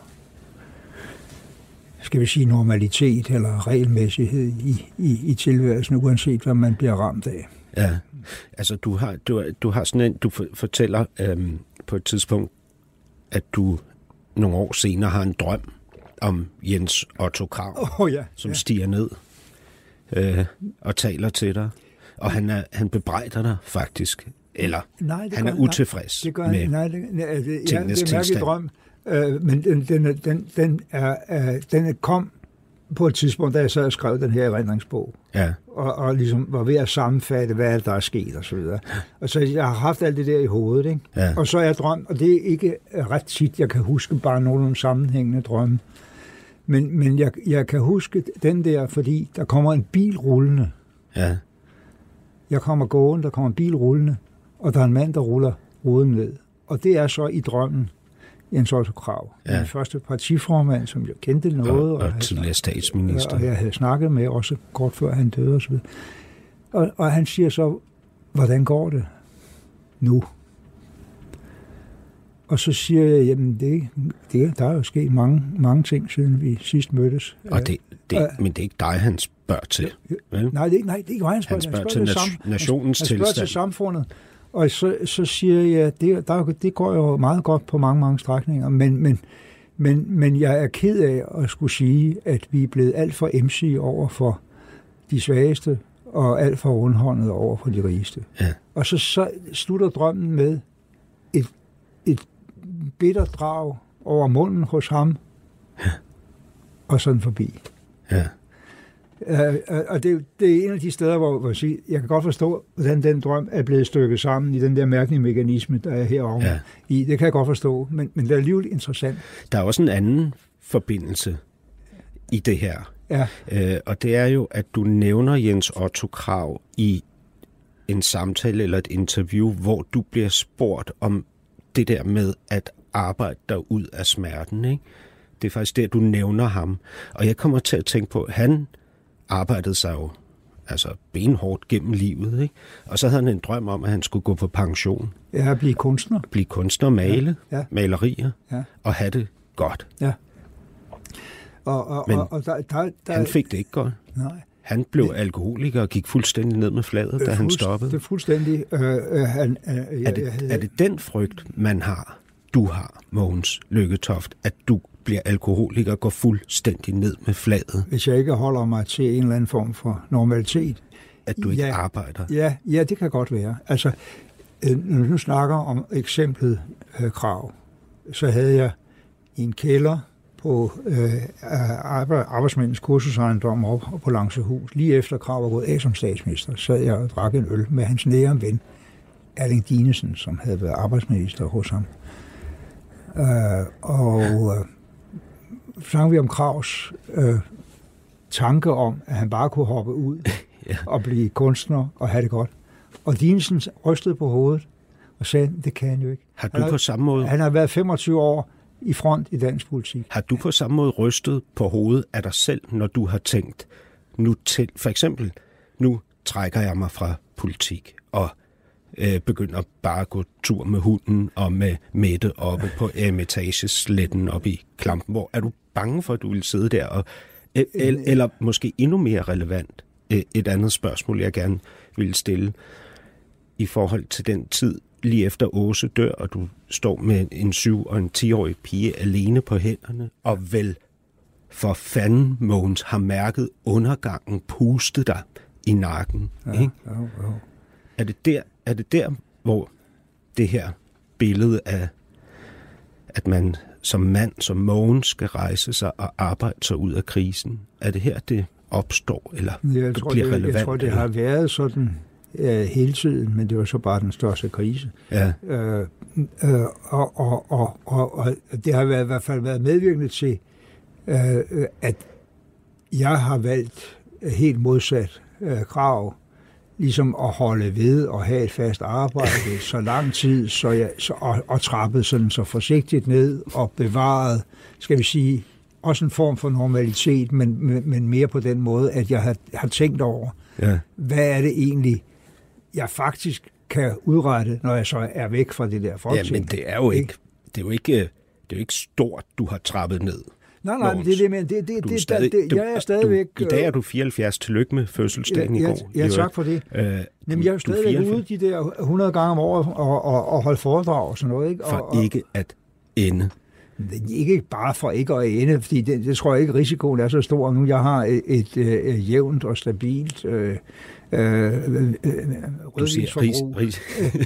skal vi sige, normalitet eller regelmæssighed i, i, i tilværelsen, uanset hvad man bliver ramt af. Ja, altså du har, du, du har sådan en, du fortæller øhm, på et tidspunkt, at du nogle år senere har en drøm om Jens Otto Krav, oh, ja, som ja. stiger ned øh, og taler til dig. Og han, er, han bebrejder dig faktisk, eller nej, han er utilfreds det gør, med nej, det, nej, det, ja, tingenes det er en tilstand. drøm, øh, men den, den, den, den, er, øh, den kom på et tidspunkt, da jeg sad og skrev den her erindringsbog, Ja, og, og ligesom var ved at sammenfatte, hvad er der er sket og så videre. Og så jeg har haft alt det der i hovedet, ikke? Ja. Og så er jeg drømt, og det er ikke ret tit, jeg kan huske bare nogle sammenhængende drømme. Men, men jeg, jeg kan huske den der, fordi der kommer en bil rullende. ja, Jeg kommer gående, der kommer en bil rullende, og der er en mand, der ruller ruden ned. Og det er så i drømmen Jens Otto Krav. Ja. Den første partiformand, som jeg kendte noget. og, og havde tidligere statsminister. og jeg havde snakket med, også kort før han døde osv. Og, og han siger så, hvordan går det nu? Og så siger jeg, jamen det, det, der er jo sket mange, mange ting, siden vi sidst mødtes. Og det, det, Øh, men det er ikke dig, han spørger til. Vel? Nej, det er ikke, nej, det er ikke mig, han spørger, Han spørger til nationens han spørger til tilstand. samfundet. Og så, så siger jeg, det, der, er det går jo meget godt på mange, mange strækninger, men, men, men, men jeg er ked af at skulle sige, at vi er blevet alt for MC over for de svageste, og alt for rundhåndet over for de rigeste. Ja. Og så, så slutter drømmen med et, et bitter drag over munden hos ham, og sådan forbi. Ja. Uh, og det, er det er en af de steder, hvor, hvor jeg, siger, jeg kan godt forstå, hvordan den drøm er blevet stykket sammen i den der mærkelige mekanisme, der er herovre. Ja. I, det kan jeg godt forstå, men, men det er alligevel interessant. Der er også en anden forbindelse i det her. Ja, Øh, og det er jo, at du nævner Jens Otto Krav i en samtale eller et interview, hvor du bliver spurgt om det der med at arbejde dig ud af smerten. Ikke? Det er faktisk der, du nævner ham. Og jeg kommer til at tænke på, at han arbejdede sig jo altså benhårdt gennem livet. Ikke? Og så havde han en drøm om, at han skulle gå på pension, jeg er blive kunstner. blive kunstner, male Ja, ja. malerier Ja. og have det godt. Ja. Og, og, Men og, og der, der, der, Han fik det ikke godt. Nej. Han blev alkoholiker og gik fuldstændig ned med fladet, da han stoppede. Det er fuldstændig... Øh, øh, han, øh, jeg, Er det, jeg havde- er det den frygt, man har, du har, Mogens Lykketoft, at du bliver alkoholiker går fuldstændig ned med fladet, Hvis jeg ikke holder mig til en eller anden form for normalitet, at du ikke Ja. arbejder? Ja, ja, det kan godt være. Altså, øh, når du snakker om eksemplet øh, krav, så havde jeg en kælder på øh, arbejdsmændens kursusejendom op på Langsehus, lige efter krav var gået af som statsminister, sad jeg og drak en øl med hans nære ven, Erling Dinesen, som havde været arbejdsminister hos ham. Øh, og øh, så vi om Kravs øh, tanke om, at han bare kunne hoppe ud Ja. og blive kunstner og have det godt. Og Dinesen rystede på hovedet og sagde, det kan han jo ikke. Har Han du på samme måde, Han har været 25 år i front i dansk politik. har du på samme måde rystet på hovedet af dig selv, når du har tænkt, nu til, for eksempel, nu trækker jeg mig fra politik og øh, begynder bare at gå tur med hunden og med Mette oppe på Eremitagesletten oppe i Klampen. Hvor er du bange for, at du vil sidde der? Og, el, el, eller måske endnu mere relevant, øh, et andet spørgsmål, jeg gerne vil stille i forhold til den tid, lige efter Åse dør, og du står med en syv- og en 10-årig pige alene på hænderne, og vel for fanden, Mogens, har mærket undergangen puste dig i nakken. Ja. Ikke? Jo, jo. Er, det der, er det der, hvor det her billede af, at man som mand, som Mogens, skal rejse sig og arbejde sig ud af krisen, er det her, det opstår, eller jeg tror, bliver det, relevant? Jeg tror, det har været sådan øh, hele tiden, men det var så bare den største krise. Ja. Øh, øh, og, og, og, og, og det har været, i hvert fald været medvirkende til, øh, at jeg har valgt helt modsat øh, krav, ligesom at holde ved og have et fast arbejde så lang tid, så jeg, så, og, og trappet sådan så forsigtigt ned og bevaret, skal vi sige, også en form for normalitet, men, men, men mere på den måde, at jeg har, har tænkt over, ja. hvad er det egentlig, jeg faktisk kan udrette, når jeg så er væk fra det der folketing. Ja, men det er jo ikke, det er jo ikke, det er jo ikke stort, du har trappet ned. Nej, nej, men det er det, men det, det, er det, stadig- det, du- jeg er stadigvæk... Du, I dag er du 74. Tillykke med fødselsdagen ja, i går. Ja, tak for det. Øh, Jamen, jeg er jo stadigvæk 74 ude de der 100 gange om året og, og, og holde foredrag og sådan noget. Ikke? For og, og, ikke at ende. Ikke bare for ikke at ende, fordi det, det tror jeg ikke, risikoen er så stor nu. Jeg har et, et, et jævnt og stabilt øh, øh, Du siger, ris, ris,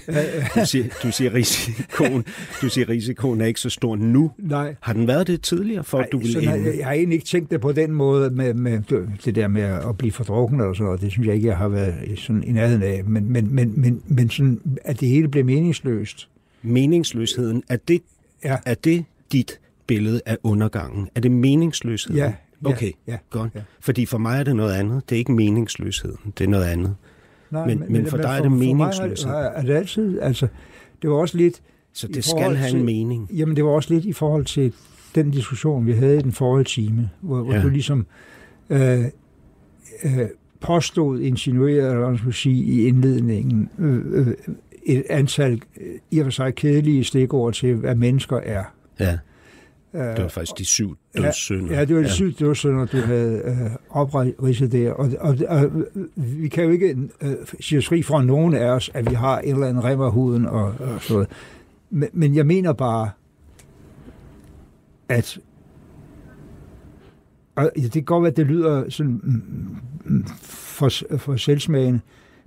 du siger, du siger risikoen, du siger, risikoen er ikke så stor nu. Nej, Har den været det tidligere, for at du vil sådan, jeg, jeg har egentlig ikke tænkt det på den måde med, med det der med at blive fordrukken eller sådan noget. Det synes jeg ikke, jeg har været sådan i nærheden af. Men, men, men, men, men sådan, at det hele blev meningsløst. Meningsløsheden, er det, Ja. er det dit billede af undergangen? Er det meningsløsheden? Ja, Okay, ja, godt. ja. Fordi for mig er det noget andet. Det er ikke meningsløsheden, det er noget andet. Nej, Men- men for dig er det For meningsløshed. er, er det altid, altså, det var også lidt... Så det skal have til- en mening. Jamen, det var også lidt i forhold til den diskussion, vi havde i den forrige time, hvor, hvor Ja. du ligesom øh, øh, påstod, insinuerede, eller hvad man skulle sige, i indledningen, øh, øh, et antal øh, i og for sig kedelige stikord til, hvad mennesker er. Ja, det var faktisk de syv Ja, dødssynder. Ja, det var de syv dødssynder, du havde øh, opridset der. Og, og, og, vi kan jo ikke øh, sige fri fra nogen af os, at vi har en eller anden rem af huden og, og sådan noget. Men, men jeg mener bare, at og ja, det kan godt være, at det lyder sådan mm, mm, for, for selvsmagende,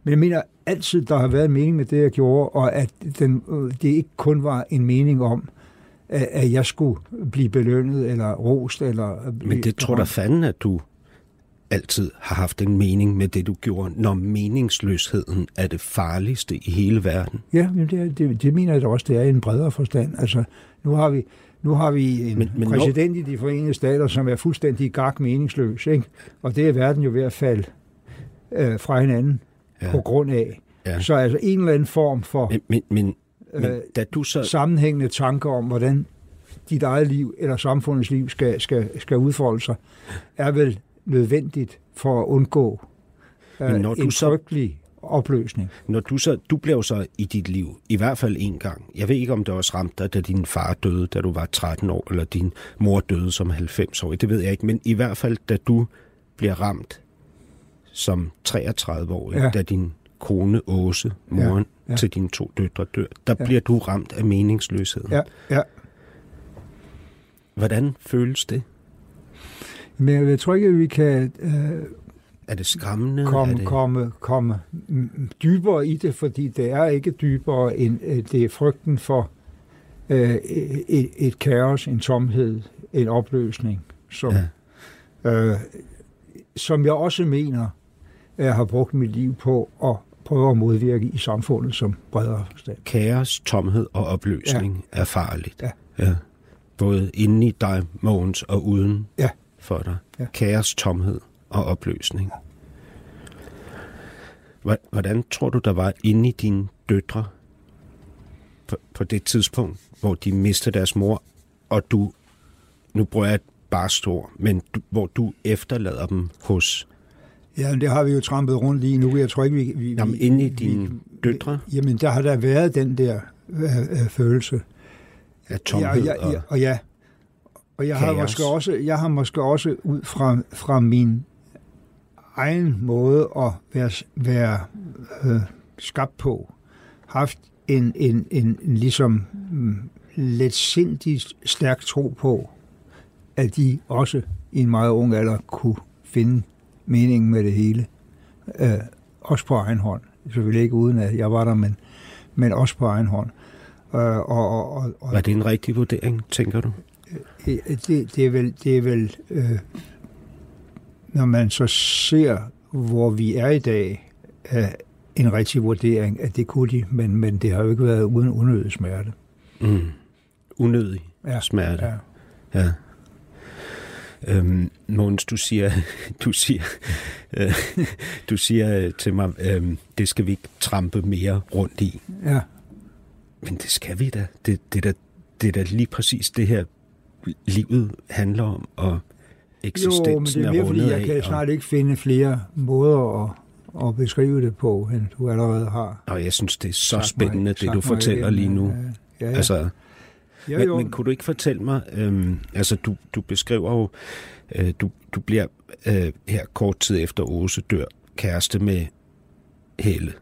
men jeg mener altid, der har været en mening med det, jeg gjorde, og at den, øh, det ikke kun var en mening om, at, at jeg skulle blive belønnet eller rost. Eller Men det tror der fanden, at du altid har haft en mening med det, du gjorde, når meningsløsheden er det farligste i hele verden. Ja, men det, det, det mener jeg da også, det er i en bredere forstand. Altså, nu har vi, nu har vi en Men- men, præsident i de forenede stater, som er fuldstændig gak meningsløs, ikke? og det er verden jo ved at falde øh, fra hinanden ja. på grund af. Ja. Så altså en eller anden form for Men, men, men, men øh, da du så... sammenhængende tanker om, hvordan dit eget liv eller samfundets liv skal, skal, skal udfolde sig, er vel nødvendigt for at undgå øh, Men når du en så- frygtelig opløsning. Når du så, du blev så i dit liv, i hvert fald en gang. Jeg ved ikke, om det også ramte dig, da din far døde, da du var 13 år, eller din mor døde som 90 år. Det ved jeg ikke, men i hvert fald, da du bliver ramt som 33-årig, ja. Ja. da din kone Åse, moren ja. Ja. til dine to døtre dør, der ja. Bliver du ramt af meningsløshed. Ja, ja. Hvordan føles det? Men jeg tror ikke, at vi kan øh, Er det skræmmende? er komme, det... komme, komme mm, dybere i det, fordi det er ikke dybere end øh, det er frygten for øh, et, et kaos, en tomhed, en opløsning, som, Ja. øh, som jeg også mener, at jeg har brugt mit liv på at prøve at modvirke i samfundet som bredere forstand. Kaos, tomhed og opløsning ja. er farligt. Ja. ja. Både inde i dig, Mogens, og uden Ja. for dig. Ja. Kaos, tomhed og opløsning. Hvordan tror du, der var inde i dine døtre på, på det tidspunkt, hvor de mister deres mor, og du, nu bruger jeg bare stor, men du, hvor du efterlader dem hos, Ja, det har vi jo trampet rundt lige nu. Jeg tror ikke, vi... vi jamen vi, inde i vi- dine døtre Jamen, der har der været den der øh, øh, følelse. af tomhed ja, og... ja, og ja. Og jeg har, kaos. måske også, jeg har måske også ud fra, fra min egen måde at være, være øh, skabt på, haft en, en, en, en ligesom mm, lidt sindig stærk tro på, at de også i en meget ung alder kunne finde meningen med det hele. Øh, også på egen hånd. Selvfølgelig ikke uden at jeg var der, men, men også på egen hånd. Øh, og, og, og, og, Var det en rigtig vurdering, tænker du? Øh, det, det er vel, det er vel øh, når man så ser, hvor vi er i dag, er en rigtig vurdering, at det kunne de, men, men det har jo ikke været uden unødig smerte. Mm. Unødig ja. smerte. Ja. ja. Øhm, Måns, du siger, du siger, øh, du siger til mig, øh, det skal vi ikke trampe mere rundt i. Ja. Men det skal vi da. Det, det, er da, det er da lige præcis det her, livet handler om, og eksistensen jo, men det er mere, fordi jeg kan snart og... ikke finde flere måder at, at beskrive det på, end du allerede har. Og jeg synes, det er så spændende, mig, det du fortæller lige nu. Ja, ja. Altså, Ja, men, men kunne du ikke fortælle mig, øhm, altså du, du beskriver jo, øh, du, du bliver øh, her kort tid efter Åse dør kæreste med Helle.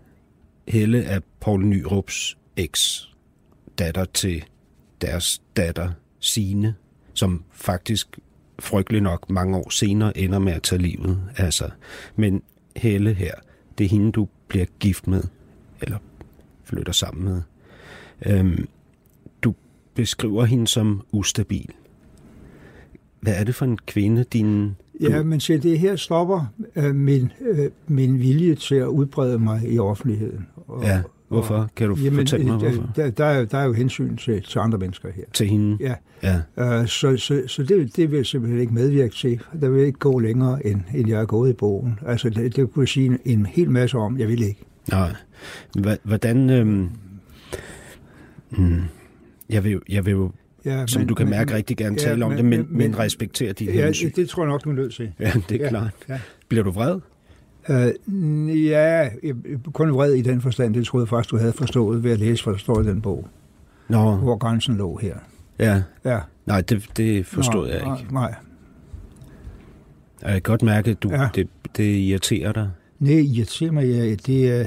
Helle er Paul Nyrups eks datter til deres datter Sine, som faktisk frygtelig nok mange år senere ender med at tage livet af sig. Men Helle her, det er hende, du bliver gift med, eller flytter sammen med. Øhm, beskriver hende som ustabil. Hvad er det for en kvinde, din... Ja, men se, det her stopper øh, min, øh, min vilje til at udbrede mig i offentligheden. Og, ja, hvorfor? Kan du jamen, fortælle mig, hvorfor? Der, der, er, der er jo hensyn til, til andre mennesker her. Til hende? Ja. ja. Uh, så så, så det, det vil jeg simpelthen ikke medvirke til. Der vil ikke gå længere, end, end jeg er gået i bogen. Altså, det, det kunne jeg sige en, en hel masse om. Jeg vil ikke. Nej. Hvordan... Øhm, hmm jeg vil, jeg vil jo, ja, som men, du kan men, mærke, rigtig gerne ja, tale om men, det, men, men, men respektere de ja, hensyn. det tror jeg nok, du er nødt til. Ja, det er ja, klart. Ja. Bliver du vred? Uh, ja, kun vred i den forstand, det troede jeg faktisk, du havde forstået ved at læse, hvad der står i den bog. Nå. Hvor grænsen lå her. Ja. ja. Nej, det, det forstod Nå, jeg ikke. Nej. Jeg kan godt mærke, at du, ja. det, det irriterer dig. Nej, irriterer mig, ja, det er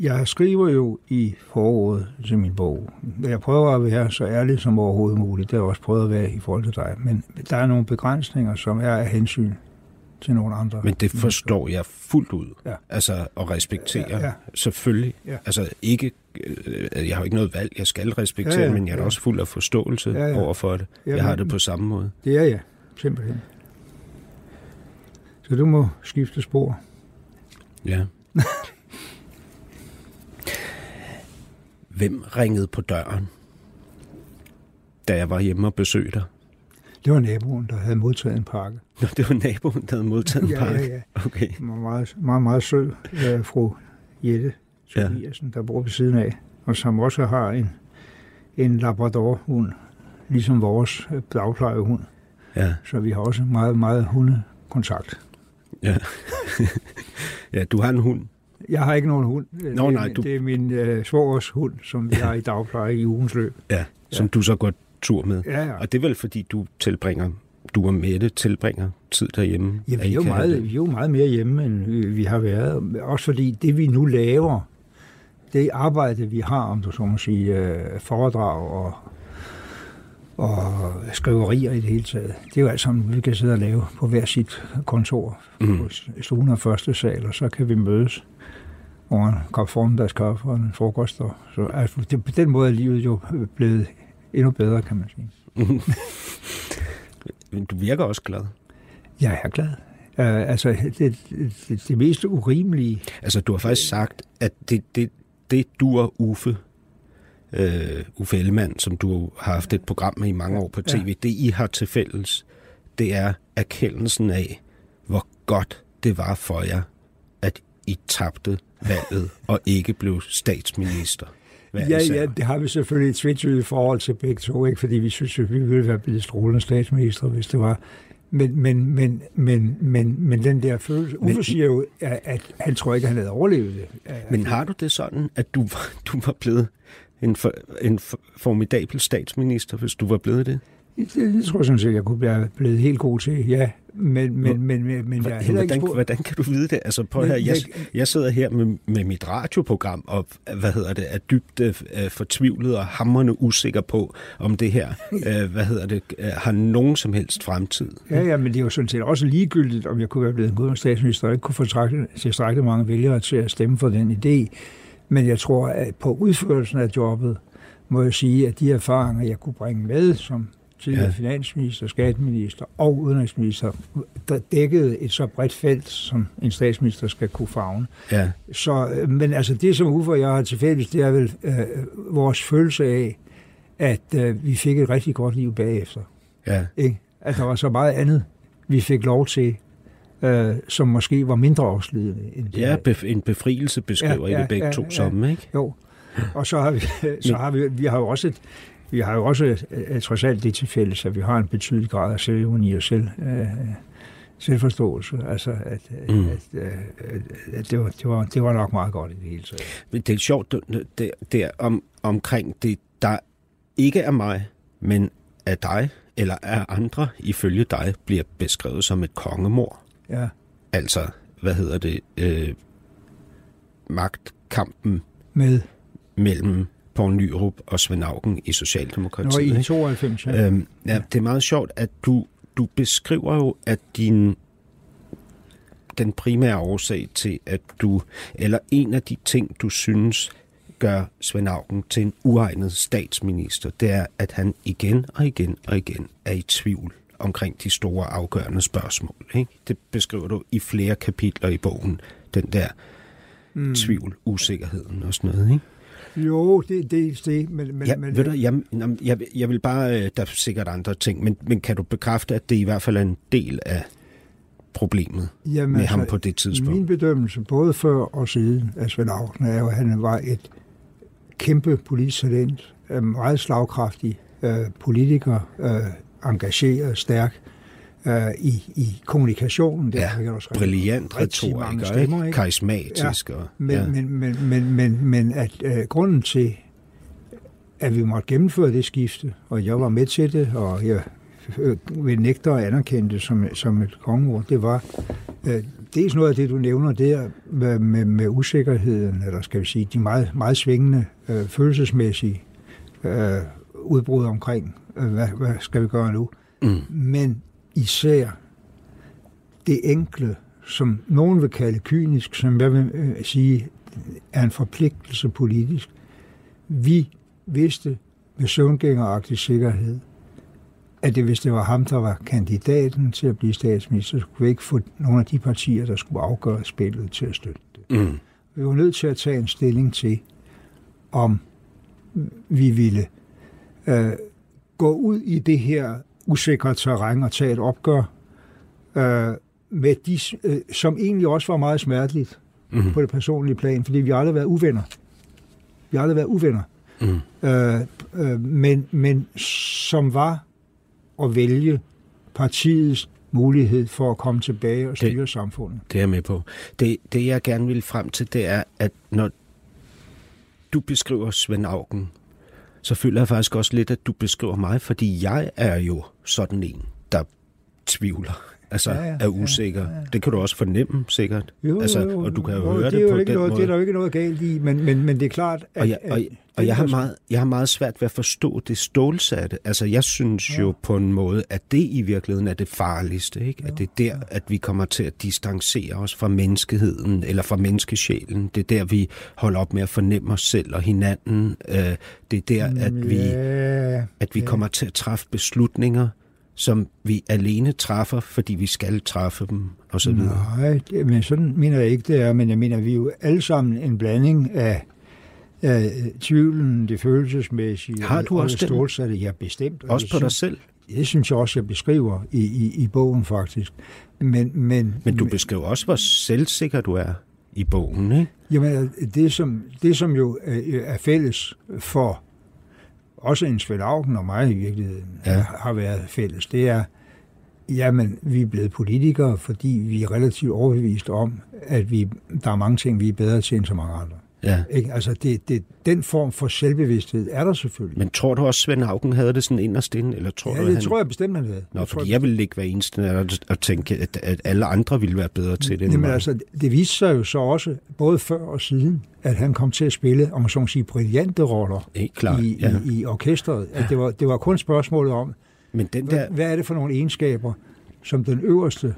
jeg skriver jo i foråret til min bog. Jeg prøver at være så ærlig som overhovedet muligt. Det har jeg også prøvet at være i forhold til dig. Men der er nogle begrænsninger, som er af hensyn til nogle andre. Men det forstår jeg fuldt ud. Ja. Altså at respektere, ja, ja. selvfølgelig. Ja. Altså ikke, øh, jeg har ikke noget valg, jeg skal respektere, ja, ja, men jeg er ja. også fuld af forståelse ja, ja. over for det. Ja, jeg har det på samme måde. Det er jeg, simpelthen. Så du må skifte spor. Ja. Hvem ringede på døren, da jeg var hjemme og besøgte dig? Det var naboen, der havde modtaget en pakke. Nå, det var naboen, der havde modtaget en pakke? Ja, ja, ja. Okay. Var meget, meget, meget sød uh, fru Jette Tobiasen, ja. der bor ved siden af, og som også har en, en Labrador-hund, ligesom vores øh, dagplejehund. Ja. Så vi har også meget, meget hundekontakt. Ja. ja, du har en hund. Jeg har ikke nogen hund. Nå, nej, du... Det er min øh, svogers hund, som vi har i dagpleje i ugens løb. Ja, som ja. du så går tur med. Ja, ja. Og det er vel fordi, du tilbringer du og Mette tilbringer tid derhjemme? Ja, vi er, jo meget, vi er jo meget mere hjemme, end vi har været. Også fordi det, vi nu laver, det arbejde, vi har, om du så må sige, øh, foredrag og, og skriverier i det hele taget, det er jo alt sammen, vi kan sidde og lave på hver sit kontor mm. på stuen og første sal, og så kan vi mødes over en kop formiddagskaffe og en frokost. Og, så altså, det, på den måde er livet jo blevet endnu bedre, kan man sige. Men du virker også glad. Jeg er glad. Uh, altså, det, det, det mest urimelige... Altså, du har faktisk sagt, at det, det, det du og Uffe, uh, Uffe Ellemann, som du har haft et program med i mange år på tv, ja. det I har til fælles, det er erkendelsen af, hvor godt det var for jer, at I tabte valget og ikke blev statsminister. Ja, ja, det har vi selvfølgelig et tvetydigt forhold til begge to, ikke? fordi vi synes, at vi ville være blevet strålende statsminister, hvis det var. Men, men, men, men, men, men den der følelse, Uffe siger jo, at, at han tror ikke, at han havde overlevet det. Men har du det sådan, at du, du var blevet en, for, en formidabel statsminister, hvis du var blevet det? Det, det tror jeg sådan set, jeg kunne blive blevet helt god til, ja. Men, men, men, men, men jeg er heller ikke hvordan, hvordan kan du vide det? Altså prøv her, jeg, jeg sidder her med, med mit radioprogram, og hvad hedder det, er dybt uh, fortvivlet og hammerne usikker på, om det her, uh, hvad hedder det, uh, har nogen som helst fremtid. Ja, ja, men det er jo sådan set også ligegyldigt, om jeg kunne være blevet en god statsminister, og ikke kunne få tilstrækkeligt mange vælgere til at stemme for den idé. Men jeg tror, at på udførelsen af jobbet, må jeg sige, at de erfaringer, jeg kunne bringe med som tidligere ja. finansminister, skatteminister og udenrigsminister, der dækkede et så bredt felt, som en statsminister skal kunne fagne. Ja. Så, øh, men altså det, som Uffe og jeg har tilfældigt, det er vel øh, vores følelse af, at øh, vi fik et rigtig godt liv bagefter. Ja. Ikke? At der var så meget andet, vi fik lov til, øh, som måske var mindre afslidende. End det Ja, bef- en befrielse beskriver ja, ja, I det begge ja, to ja, sammen, ikke? Jo. Og så har vi, så har vi, vi har jo også et, vi har jo også et, et, trods alt det tilfælde, så vi har en betydelig grad af selvuni og selv, øh, selvforståelse. Altså, at, mm. at, at, at det, var, det, var, det var nok meget godt i det hele taget. Det er sjovt, det, det, det er om, omkring det, der ikke er mig, men af dig eller af andre, ifølge dig, bliver beskrevet som et kongemor. Ja. Altså, hvad hedder det? Øh, magtkampen Med? mellem Poul Nyrup og Svend Augen i Socialdemokratiet. Nå, i ikke? 92, ja. Øhm, ja, det er meget sjovt, at du, du beskriver jo, at din den primære årsag til, at du, eller en af de ting, du synes gør Svend Augen til en uegnet statsminister, det er, at han igen og igen og igen er i tvivl omkring de store afgørende spørgsmål. Ikke? Det beskriver du i flere kapitler i bogen, den der mm. tvivl, usikkerheden og sådan noget. Ikke? Jo, det, er det, men... men, Ja, men ved du, jeg, jeg, jeg vil bare, øh, der er sikkert andre ting, men, men kan du bekræfte, at det i hvert fald er en del af problemet Jamen, med altså, ham på det tidspunkt? Min bedømmelse, både før og siden af Svend Auken, er jo, at han var et kæmpe politisk talent, øh, meget slagkraftig øh, politiker, øh, engageret, stærk øh, i, i kommunikationen. Der Ja, kan også Brilliant retoriker, stemmer, ikke? karismatisk. og, Men, ja. men, men, men, men, men at øh, grunden til, at vi måtte gennemføre det skifte, og jeg var med til det, og jeg øh, vil nægte at anerkende det som, som et kongeord, det var øh, dels noget af det, du nævner der med, med, med usikkerheden, eller skal vi sige, de meget, meget svingende øh, følelsesmæssige øh, udbrud omkring, øh, hvad, hvad skal vi gøre nu? Mm. Men især det enkle, som nogen vil kalde kynisk, som jeg vil øh, sige, er en forpligtelse politisk. Vi vidste med søvngængeragtig sikkerhed, at det, hvis det var ham, der var kandidaten til at blive statsminister, så kunne vi ikke få nogle af de partier, der skulle afgøre spillet til at støtte det. Mm. Vi var nødt til at tage en stilling til, om vi ville øh, gå ud i det her usikre terræn og tage et opgør øh, med de, øh, som egentlig også var meget smerteligt Mm. på det personlige plan, fordi vi har aldrig været uvenner. Vi har aldrig været uvenner. Mm. Øh, øh, men, men som var at vælge partiets mulighed for at komme tilbage og styre det, samfundet. Det er jeg med på. Det, det, jeg gerne vil frem til, det er, at når du beskriver Svend Augen, så føler jeg faktisk også lidt, at du beskriver mig, fordi jeg er jo sådan en, der tvivler. Altså Ja, ja, er usikker. Ja, ja. Det kan du også fornemme, sikkert. Jo, altså, jo. Og du kan jo, jo, høre det, det, er jo på ikke den noget, måde. Det er der jo ikke noget galt i, men, men, men det er klart, at... Og jeg, og, at og jeg, har meget, jeg har meget svært ved at forstå det stålsatte. Altså, jeg synes ja. jo på en måde, at det i virkeligheden er det farligste. Ikke? At det er der, at vi kommer til at distancere os fra menneskeheden, eller fra menneskesjælen. Det er der, vi holder op med at fornemme os selv og hinanden. Øh, Det er der, at vi, Ja, at vi ja. kommer til at træffe beslutninger, som vi alene træffer, fordi vi skal træffe dem, og så videre. Nej, det, men sådan mener jeg ikke, det er. Men jeg mener, vi er jo alle sammen en blanding af, af tvivlen, det følelsesmæssige Har du og også det den? stålsatte. Ja, bestemt. Og Også det på dig selv. Det synes jeg også, jeg beskriver i, i, i bogen, faktisk. Men, men, Men du beskriver også, hvor selvsikker du er i bogen, ikke? Jamen, det som, det som jo er, er fælles for også en Svend Augen og mig i virkeligheden, Ja. ja. har været fælles, det er, jamen, vi er blevet politikere, fordi vi er relativt overbevist om, at vi, der er mange ting, vi er bedre til end så mange andre. Ja. Ikke? Altså, det, det, den form for selvbevidsthed er der selvfølgelig. Men tror du også, Svend Augen havde det sådan inderst inde, eller tror ja, du, det han... tror jeg bestemt, han havde. Nå, jeg tror, fordi jeg ville ikke være eneste og tænke, at, at alle andre ville være bedre til det. Jamen altså, det viste sig jo så også, både før og siden, at han kom til at spille, om man så må sige, brillante roller Helt klart, i, ja. i, i orkestret. At det, var, det var kun spørgsmålet om, Men den hvad, der... hvad er det for nogle egenskaber, som den øverste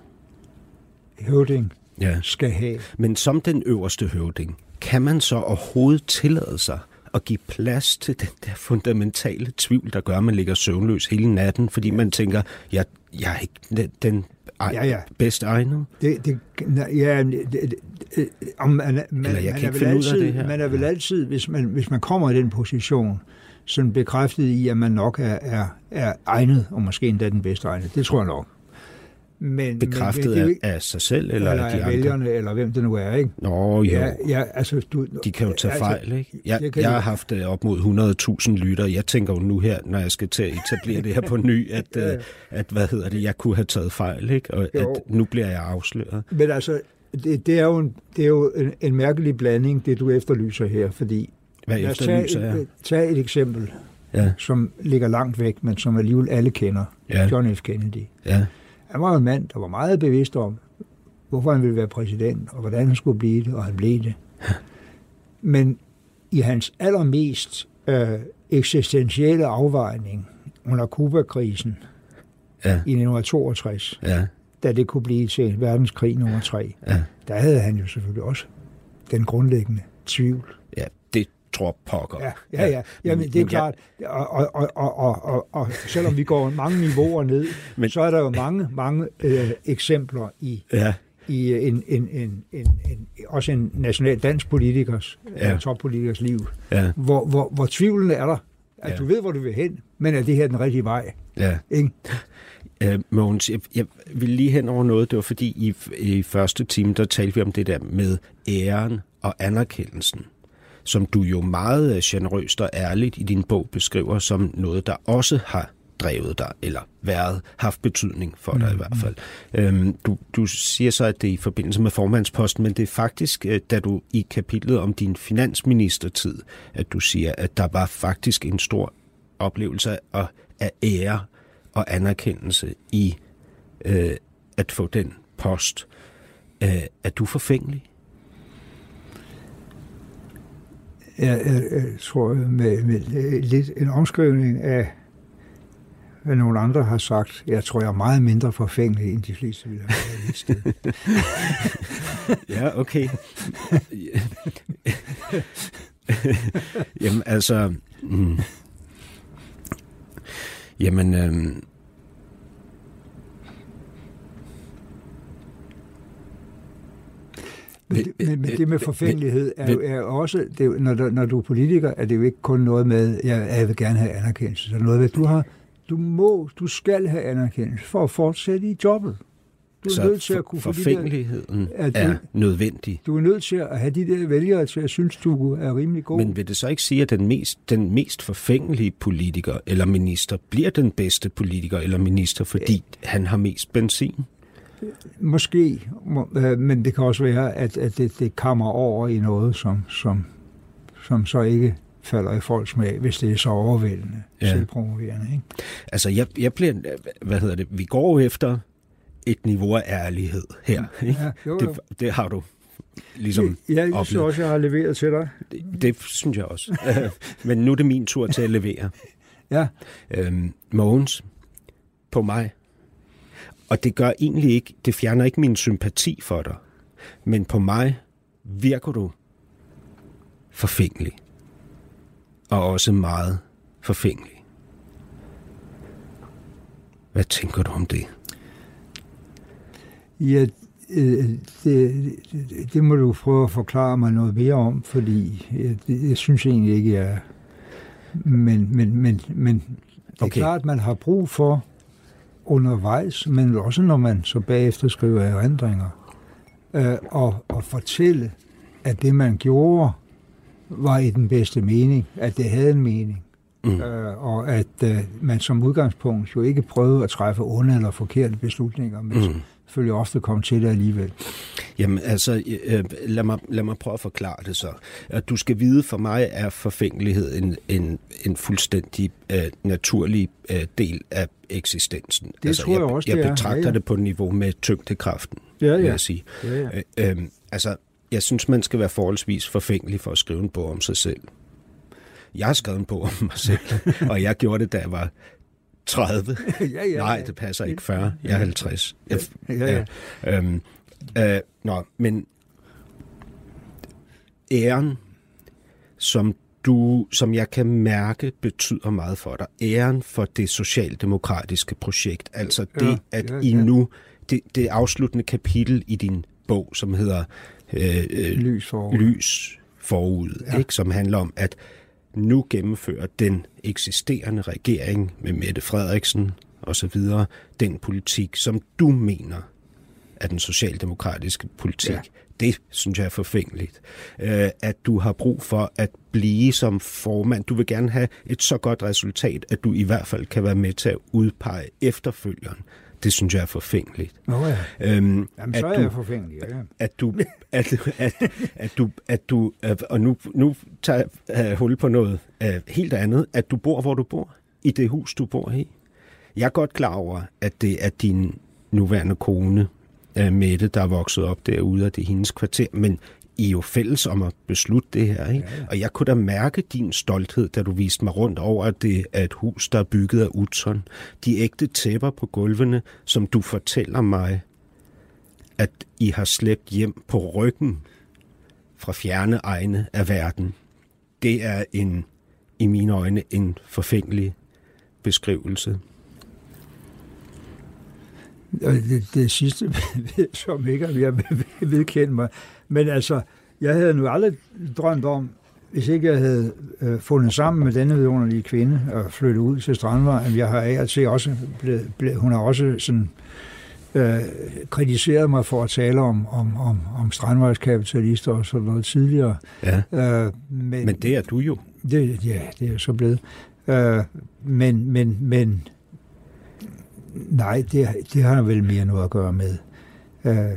høvding Ja. skal have. Men som den øverste høvding, kan man så overhovedet tillade sig at give plads til den der fundamentale tvivl, der gør, at man ligger søvnløs hele natten, fordi man tænker, jeg, jeg er ikke den, den ja, ja. bedst egnet? Det, det, ja, det, det, det, om man, man, Eller jeg man kan er ikke finde ud af altid, det her. Man er vel altid, hvis man, hvis man kommer i den position, sådan bekræftet i, at man nok er, er, er egnet, og måske endda den bedste egnet. Det tror jeg nok. Men, Bekræftet men, det af, af sig selv, eller, eller af de af andre? vælgerne, eller hvem det nu er, ikke? Nå, jo. Ja, ja, altså, du, De kan jo tage altså, fejl, ikke? Jeg, jeg de- har haft øh, op mod 100.000 lytter. Jeg tænker jo nu her, når jeg skal til at etablere det her på ny, at, Ja, øh, at hvad hedder det, jeg kunne have taget fejl, ikke? Og Jo. at nu bliver jeg afsløret. Men altså, det, det er jo, en, det er jo en, en mærkelig blanding, det du efterlyser her, fordi Hvad efterlyser tage, jeg? et, tage et eksempel, Ja, som ligger langt væk, men som alligevel alle kender. Ja. John F. Kennedy. ja, Han var en mand, der var meget bevidst om, hvorfor han ville være præsident, og hvordan han skulle blive det, og han blev det. Men i hans allermest øh, eksistentielle afvejning under Kuba-krisen ja, i 1962, ja, da det kunne blive til verdenskrig nummer tre, ja. der havde han jo selvfølgelig også den grundlæggende tvivl. Tror pokker. Ja, ja, ja. Jamen, Men- det er men klart. Og, og, og, og, og, og, selvom vi går mange niveauer ned, Men- så er der jo mange, mange øh, eksempler i, Ja, i en, en, en, en, en, også en national dansk politikers, Ja. ja. toppolitikers liv, ja, hvor, hvor, hvor tvivlen er der. At ja. du ved, hvor du vil hen, men er det her den rigtige vej? ja. Ikke? Øh, Mogens, jeg, jeg vil lige hen over noget. Det var fordi i, i første time, der talte vi om det der med æren og anerkendelsen, som du jo meget øh, generøst og ærligt i din bog beskriver som noget, der også har drevet dig, eller været, haft betydning for dig i hvert fald. Øhm, du, du siger så, at det er i forbindelse med formandsposten, men det er faktisk, øh, da du i kapitlet om din finansministertid, at du siger, at der var faktisk en stor oplevelse af, af ære og anerkendelse i øh, at få den post. Øh, er du forfængelig? Jeg, jeg, jeg tror, med, med lidt en omskrivning af, hvad nogle andre har sagt, jeg tror, jeg er meget mindre forfængelig, end de fleste ville have. Ja, okay. Jamen, altså... Mm. Jamen, øhm, Men, men, men vil- det med forfængelighed er, jo, er også, det er, når, du, når du er politiker, er det jo ikke kun noget med, jeg, jeg vil gerne have anerkendelse. Er noget med, du har, du må, du skal have anerkendelse for at fortsætte i jobbet. Du er så nødt til at kunne de der, forfængeligheden Er er nødvendig. du er nødt til at have de der vælgere til at synes, du er rimelig god. Men vil det så ikke sige, at den mest, den mest forfængelige politiker eller minister bliver den bedste politiker eller minister, fordi han har mest benzin? Måske, må- øh, men det kan også være, at, at det, det kammer over i noget, som, som, som så ikke falder i folks smag, hvis det er så overvældende, Ja. selvpromoverende. Ikke? Altså, jeg, jeg bliver, hvad hedder det, vi går efter et niveau af ærlighed her. Ikke? Ja, jo, jo. Det, det har du ligesom Ja, jeg synes oplevet. også, jeg har leveret til dig. Det, det synes jeg også. Men nu er det min tur til at levere. Ja, Øhm, Mogens, på mig. Og det gør egentlig ikke, det fjerner ikke min sympati for dig. Men på mig virker du forfængelig. Og også meget forfængelig. Hvad tænker du om det? ja øh, det, det, det må du prøve at forklare mig noget mere om, fordi jeg, det, jeg synes egentlig ikke, jeg er... Men, men, men, men det er Okay. klart, at man har brug for undervejs, men også når man så bagefter skriver erindringer, øh, og, og fortælle, at det, man gjorde, var i den bedste mening, at det havde en mening. Mm. Øh, og at øh, man som udgangspunkt jo ikke prøvede at træffe onde eller forkerte beslutninger, men Mm. Selvfølgelig ofte kom til det alligevel. Jamen altså, øh, lad, mig, lad mig prøve at forklare det så. At du skal vide, for mig er forfængelighed en, en, en fuldstændig øh, naturlig øh, del af eksistensen. Det altså, tror jeg jeg, også, jeg det er. betragter Ja, ja. det på niveau med tyngdekraften, Ja, vil ja. jeg sige. Ja, ja. Øh, øh, altså, jeg synes, man skal være forholdsvis forfængelig for at skrive en bog om sig selv. Jeg har skrevet en bog om mig selv, og jeg gjorde det, da jeg var 30. ja, ja, Nej, det passer ikke 40. Jeg er 50. Jeg, Ja, ja. Øhm, øh, nå, men æren, som du, som jeg kan mærke, betyder meget for dig. Æren for det socialdemokratiske projekt. Altså det, ja, at ja, I ja. nu, det, det afsluttende kapitel i din bog, som hedder øh, øh, Lys forud, Lys forud ja. ikke? som handler om, at nu gennemfører den eksisterende regering med Mette Frederiksen og så videre den politik, som du mener er den socialdemokratiske politik. Ja. Det synes jeg er forfængeligt. Øh, at du har brug for at blive som formand. Du vil gerne have et så godt resultat, at du i hvert fald kan være med til at udpege efterfølgeren. Det synes jeg er forfængeligt. Nå ja. Øhm, Jamen, så er du, jeg forfængelig, ja. At du, at, at, at du, at du, og nu, nu tager jeg hul på noget uh, helt andet, at du bor, hvor du bor, i det hus, du bor i. Jeg er godt klar over, at det er din nuværende kone, uh, Mette, der er vokset op derude, og det er hendes kvarter, men i er jo fælles om at beslutte det her. Ikke? Ja, ja. Og jeg kunne da mærke din stolthed, da du viste mig rundt over, at det er et hus, der er bygget af uton. De ægte tæpper på gulvene, som du fortæller mig, at I har slæbt hjem på ryggen fra fjerne egne af verden. Det er en, i mine øjne, en forfængelig beskrivelse. Det, det sidste, som ikke er ved vedkendt mig, men altså, jeg havde nu aldrig drømt om, hvis ikke jeg havde øh, fundet sammen med denne vidunderlige kvinde og flyttet ud til Strandvejen, jeg har af til også blevet, blevet, hun har også sådan øh, kritiseret mig for at tale om, om, om, om strandvejskapitalister og sådan noget tidligere. Ja. Øh, men, men det er du jo. Det, ja, det er så blevet. Øh, men, men, men nej, det, det har vel mere noget at gøre med. Øh,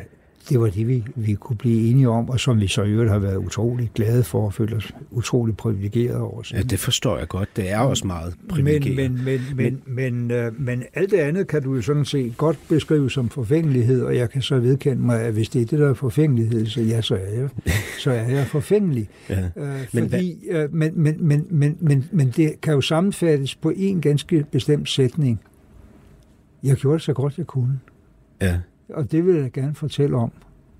det var det, vi, vi kunne blive enige om, og som vi så i øvrigt har været utrolig glade for og følt os utrolig privilegeret over. Ja, det forstår jeg godt. Det er også meget privilegeret. Men, men, men, men, men, øh, men alt det andet kan du jo sådan set godt beskrive som forfængelighed, og jeg kan så vedkende mig, at hvis det er det, der er forfængelighed, så ja, så er jeg, så er jeg forfængelig. Ja. Øh, fordi, øh, men, men, men, men, men, men det kan jo sammenfattes på en ganske bestemt sætning. Jeg gjorde det så godt, jeg kunne. Ja og det vil jeg gerne fortælle om.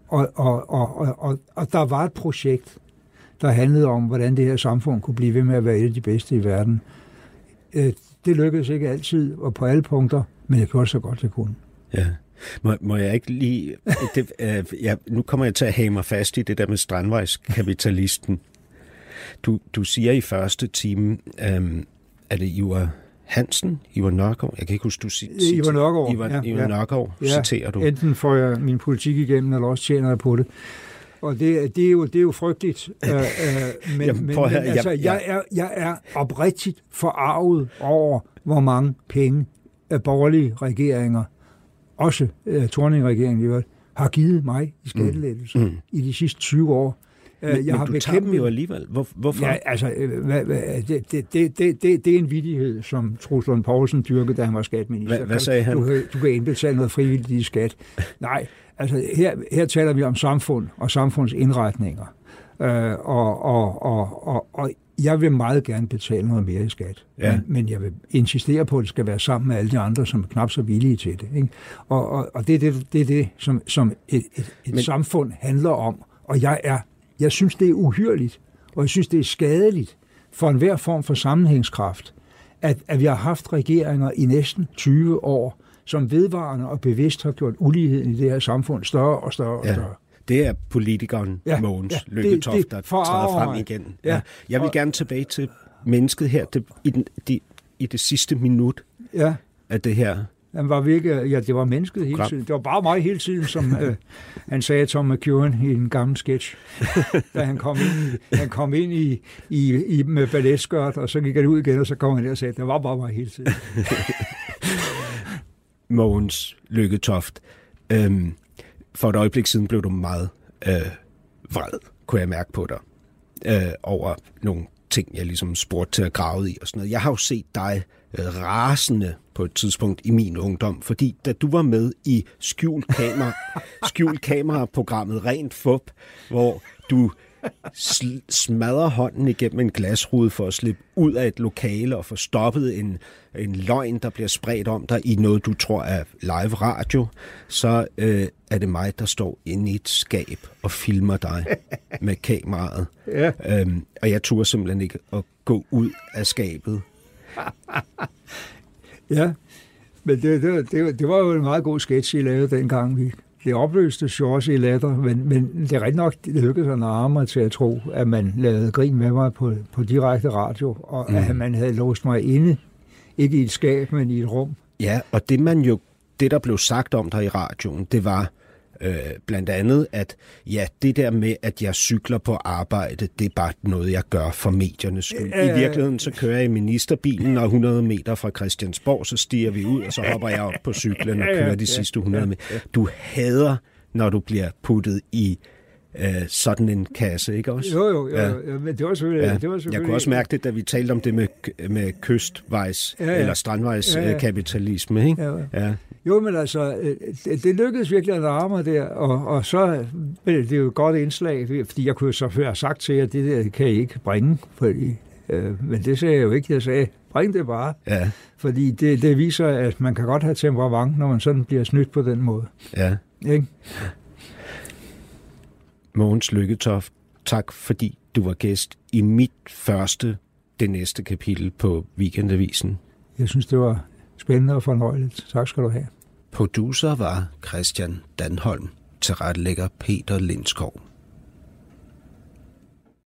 Og, og, og, og, og, og der var et projekt, der handlede om, hvordan det her samfund kunne blive ved med at være et af de bedste i verden. Øh, det lykkedes ikke altid og på alle punkter, men jeg gjorde så godt, jeg kunne. Ja. Må, må jeg ikke lige... Det, øh, ja, nu kommer jeg til at have mig fast i det der med strandvejskapitalisten. Du, du siger i første time, øh, at you I var Hansen, Ivar Nørgaard, jeg kan ikke huske, du siger... Ivar Nørgaard, Ivar, ja. Ivar Nørgaard, ja. citerer du. Enten får jeg min politik igennem, eller også tjener jeg på det. Og det, det, er, jo, det er jo frygteligt. Øh, øh, men, Jamen, men, men altså, ja, ja. Jeg, er, jeg er oprigtigt forarvet over, hvor mange penge af borgerlige regeringer, også uh, Torning-regeringen har givet mig i skattelettelser mm. Mm. i de sidste 20 år. Men, jeg men har du tager dem jo alligevel. Hvor, hvorfor? Ja, altså, øh, hvad, hvad, det, det, det, det, det, det er en vidighed, som Troels Lund Poulsen dyrkede, da han var skatminister. Hvad, hvad sagde han? Du, du kan indbetale noget frivilligt i skat. Nej, altså her, her taler vi om samfund og samfundsindretninger. Uh, og, og, og, og, og jeg vil meget gerne betale noget mere i skat, ja. men, men jeg vil insistere på, at det skal være sammen med alle de andre, som er knap så villige til det. Ikke? Og, og, og det er det, det, er det som, som et, et, et men... samfund handler om. Og jeg er jeg synes, det er uhyrligt, og jeg synes, det er skadeligt for enhver form for sammenhængskraft, at, at vi har haft regeringer i næsten 20 år, som vedvarende og bevidst har gjort uligheden i det her samfund større og større og større. Det er politikeren ja, Mogens ja, Lykketoft, der træder frem igen. Ja. Ja. Jeg vil gerne tilbage til mennesket her det, i, den, de, i det sidste minut ja. af det her han var virkelig, ja, det var mennesket hele tiden. Det var bare mig hele tiden, som øh, han sagde Tom McEwen i en gammel sketch, da han kom ind, i, han kom ind i, i, i med balletskørt, og så gik han ud igen, og så kom han der og sagde, det var bare mig hele tiden. Mogens Lykketoft, øhm, for et øjeblik siden blev du meget øh, vred, kunne jeg mærke på dig, øh, over nogle ting, jeg ligesom spurgte til at grave i og sådan noget. Jeg har jo set dig øh, rasende på et tidspunkt i min ungdom, fordi da du var med i skjult kamera, skjult kamera-programmet Rent Fup, hvor du sl- smadrer hånden igennem en glasrude for at slippe ud af et lokale og få stoppet en, en løgn, der bliver spredt om dig i noget, du tror er live radio, så øh, er det mig, der står inde i et skab og filmer dig med kameraet. Ja. Øhm, og jeg turde simpelthen ikke at gå ud af skabet. Ja, men det, det, det, det var jo en meget god sketch, I lavede dengang. Vi, det opløste Shores i latter, men, men det er rigtig nok, det lykkedes at narre mig til at tro, at man lavede grin med mig på, på direkte radio, og mm. at man havde låst mig inde, ikke i et skab, men i et rum. Ja, og det man jo, det der blev sagt om dig i radioen, det var øh, blandt andet, at ja, det der med, at jeg cykler på arbejde, det er bare noget, jeg gør for mediernes skyld. I virkeligheden, så kører jeg i ministerbilen, og 100 meter fra Christiansborg, så stiger vi ud, og så hopper jeg op på cyklen og kører de sidste 100 meter. Du hader, når du bliver puttet i øh, sådan en kasse, ikke også? Jo, jo, jo, ja. jo men det var selvfølgelig... Ja. Det var selvfølgelig Jeg kunne også mærke det, da vi talte om det med, med kystvejs- Ja, ja. eller strandvejs Ja, ja. øh, kapitalisme, ikke? Ja, ja. Jo, men altså, øh, det, det lykkedes virkelig at mig der, og, og så blev det jo et godt indslag, fordi jeg kunne jo så før have sagt til jer, at det der kan I ikke bringe, fordi, øh, men det sagde jeg jo ikke. Jeg sagde, bring det bare, Ja, fordi det, det viser, at man kan godt have temperament, når man sådan bliver snydt på den måde. ja. Ikke? Mogens Lykketoft, tak fordi du var gæst i mit første, det næste kapitel på Weekendavisen. Jeg synes, det var spændende og fornøjeligt. Tak skal du have. Producer var Christian Danholm, tilrettelægger Peter Lindskov.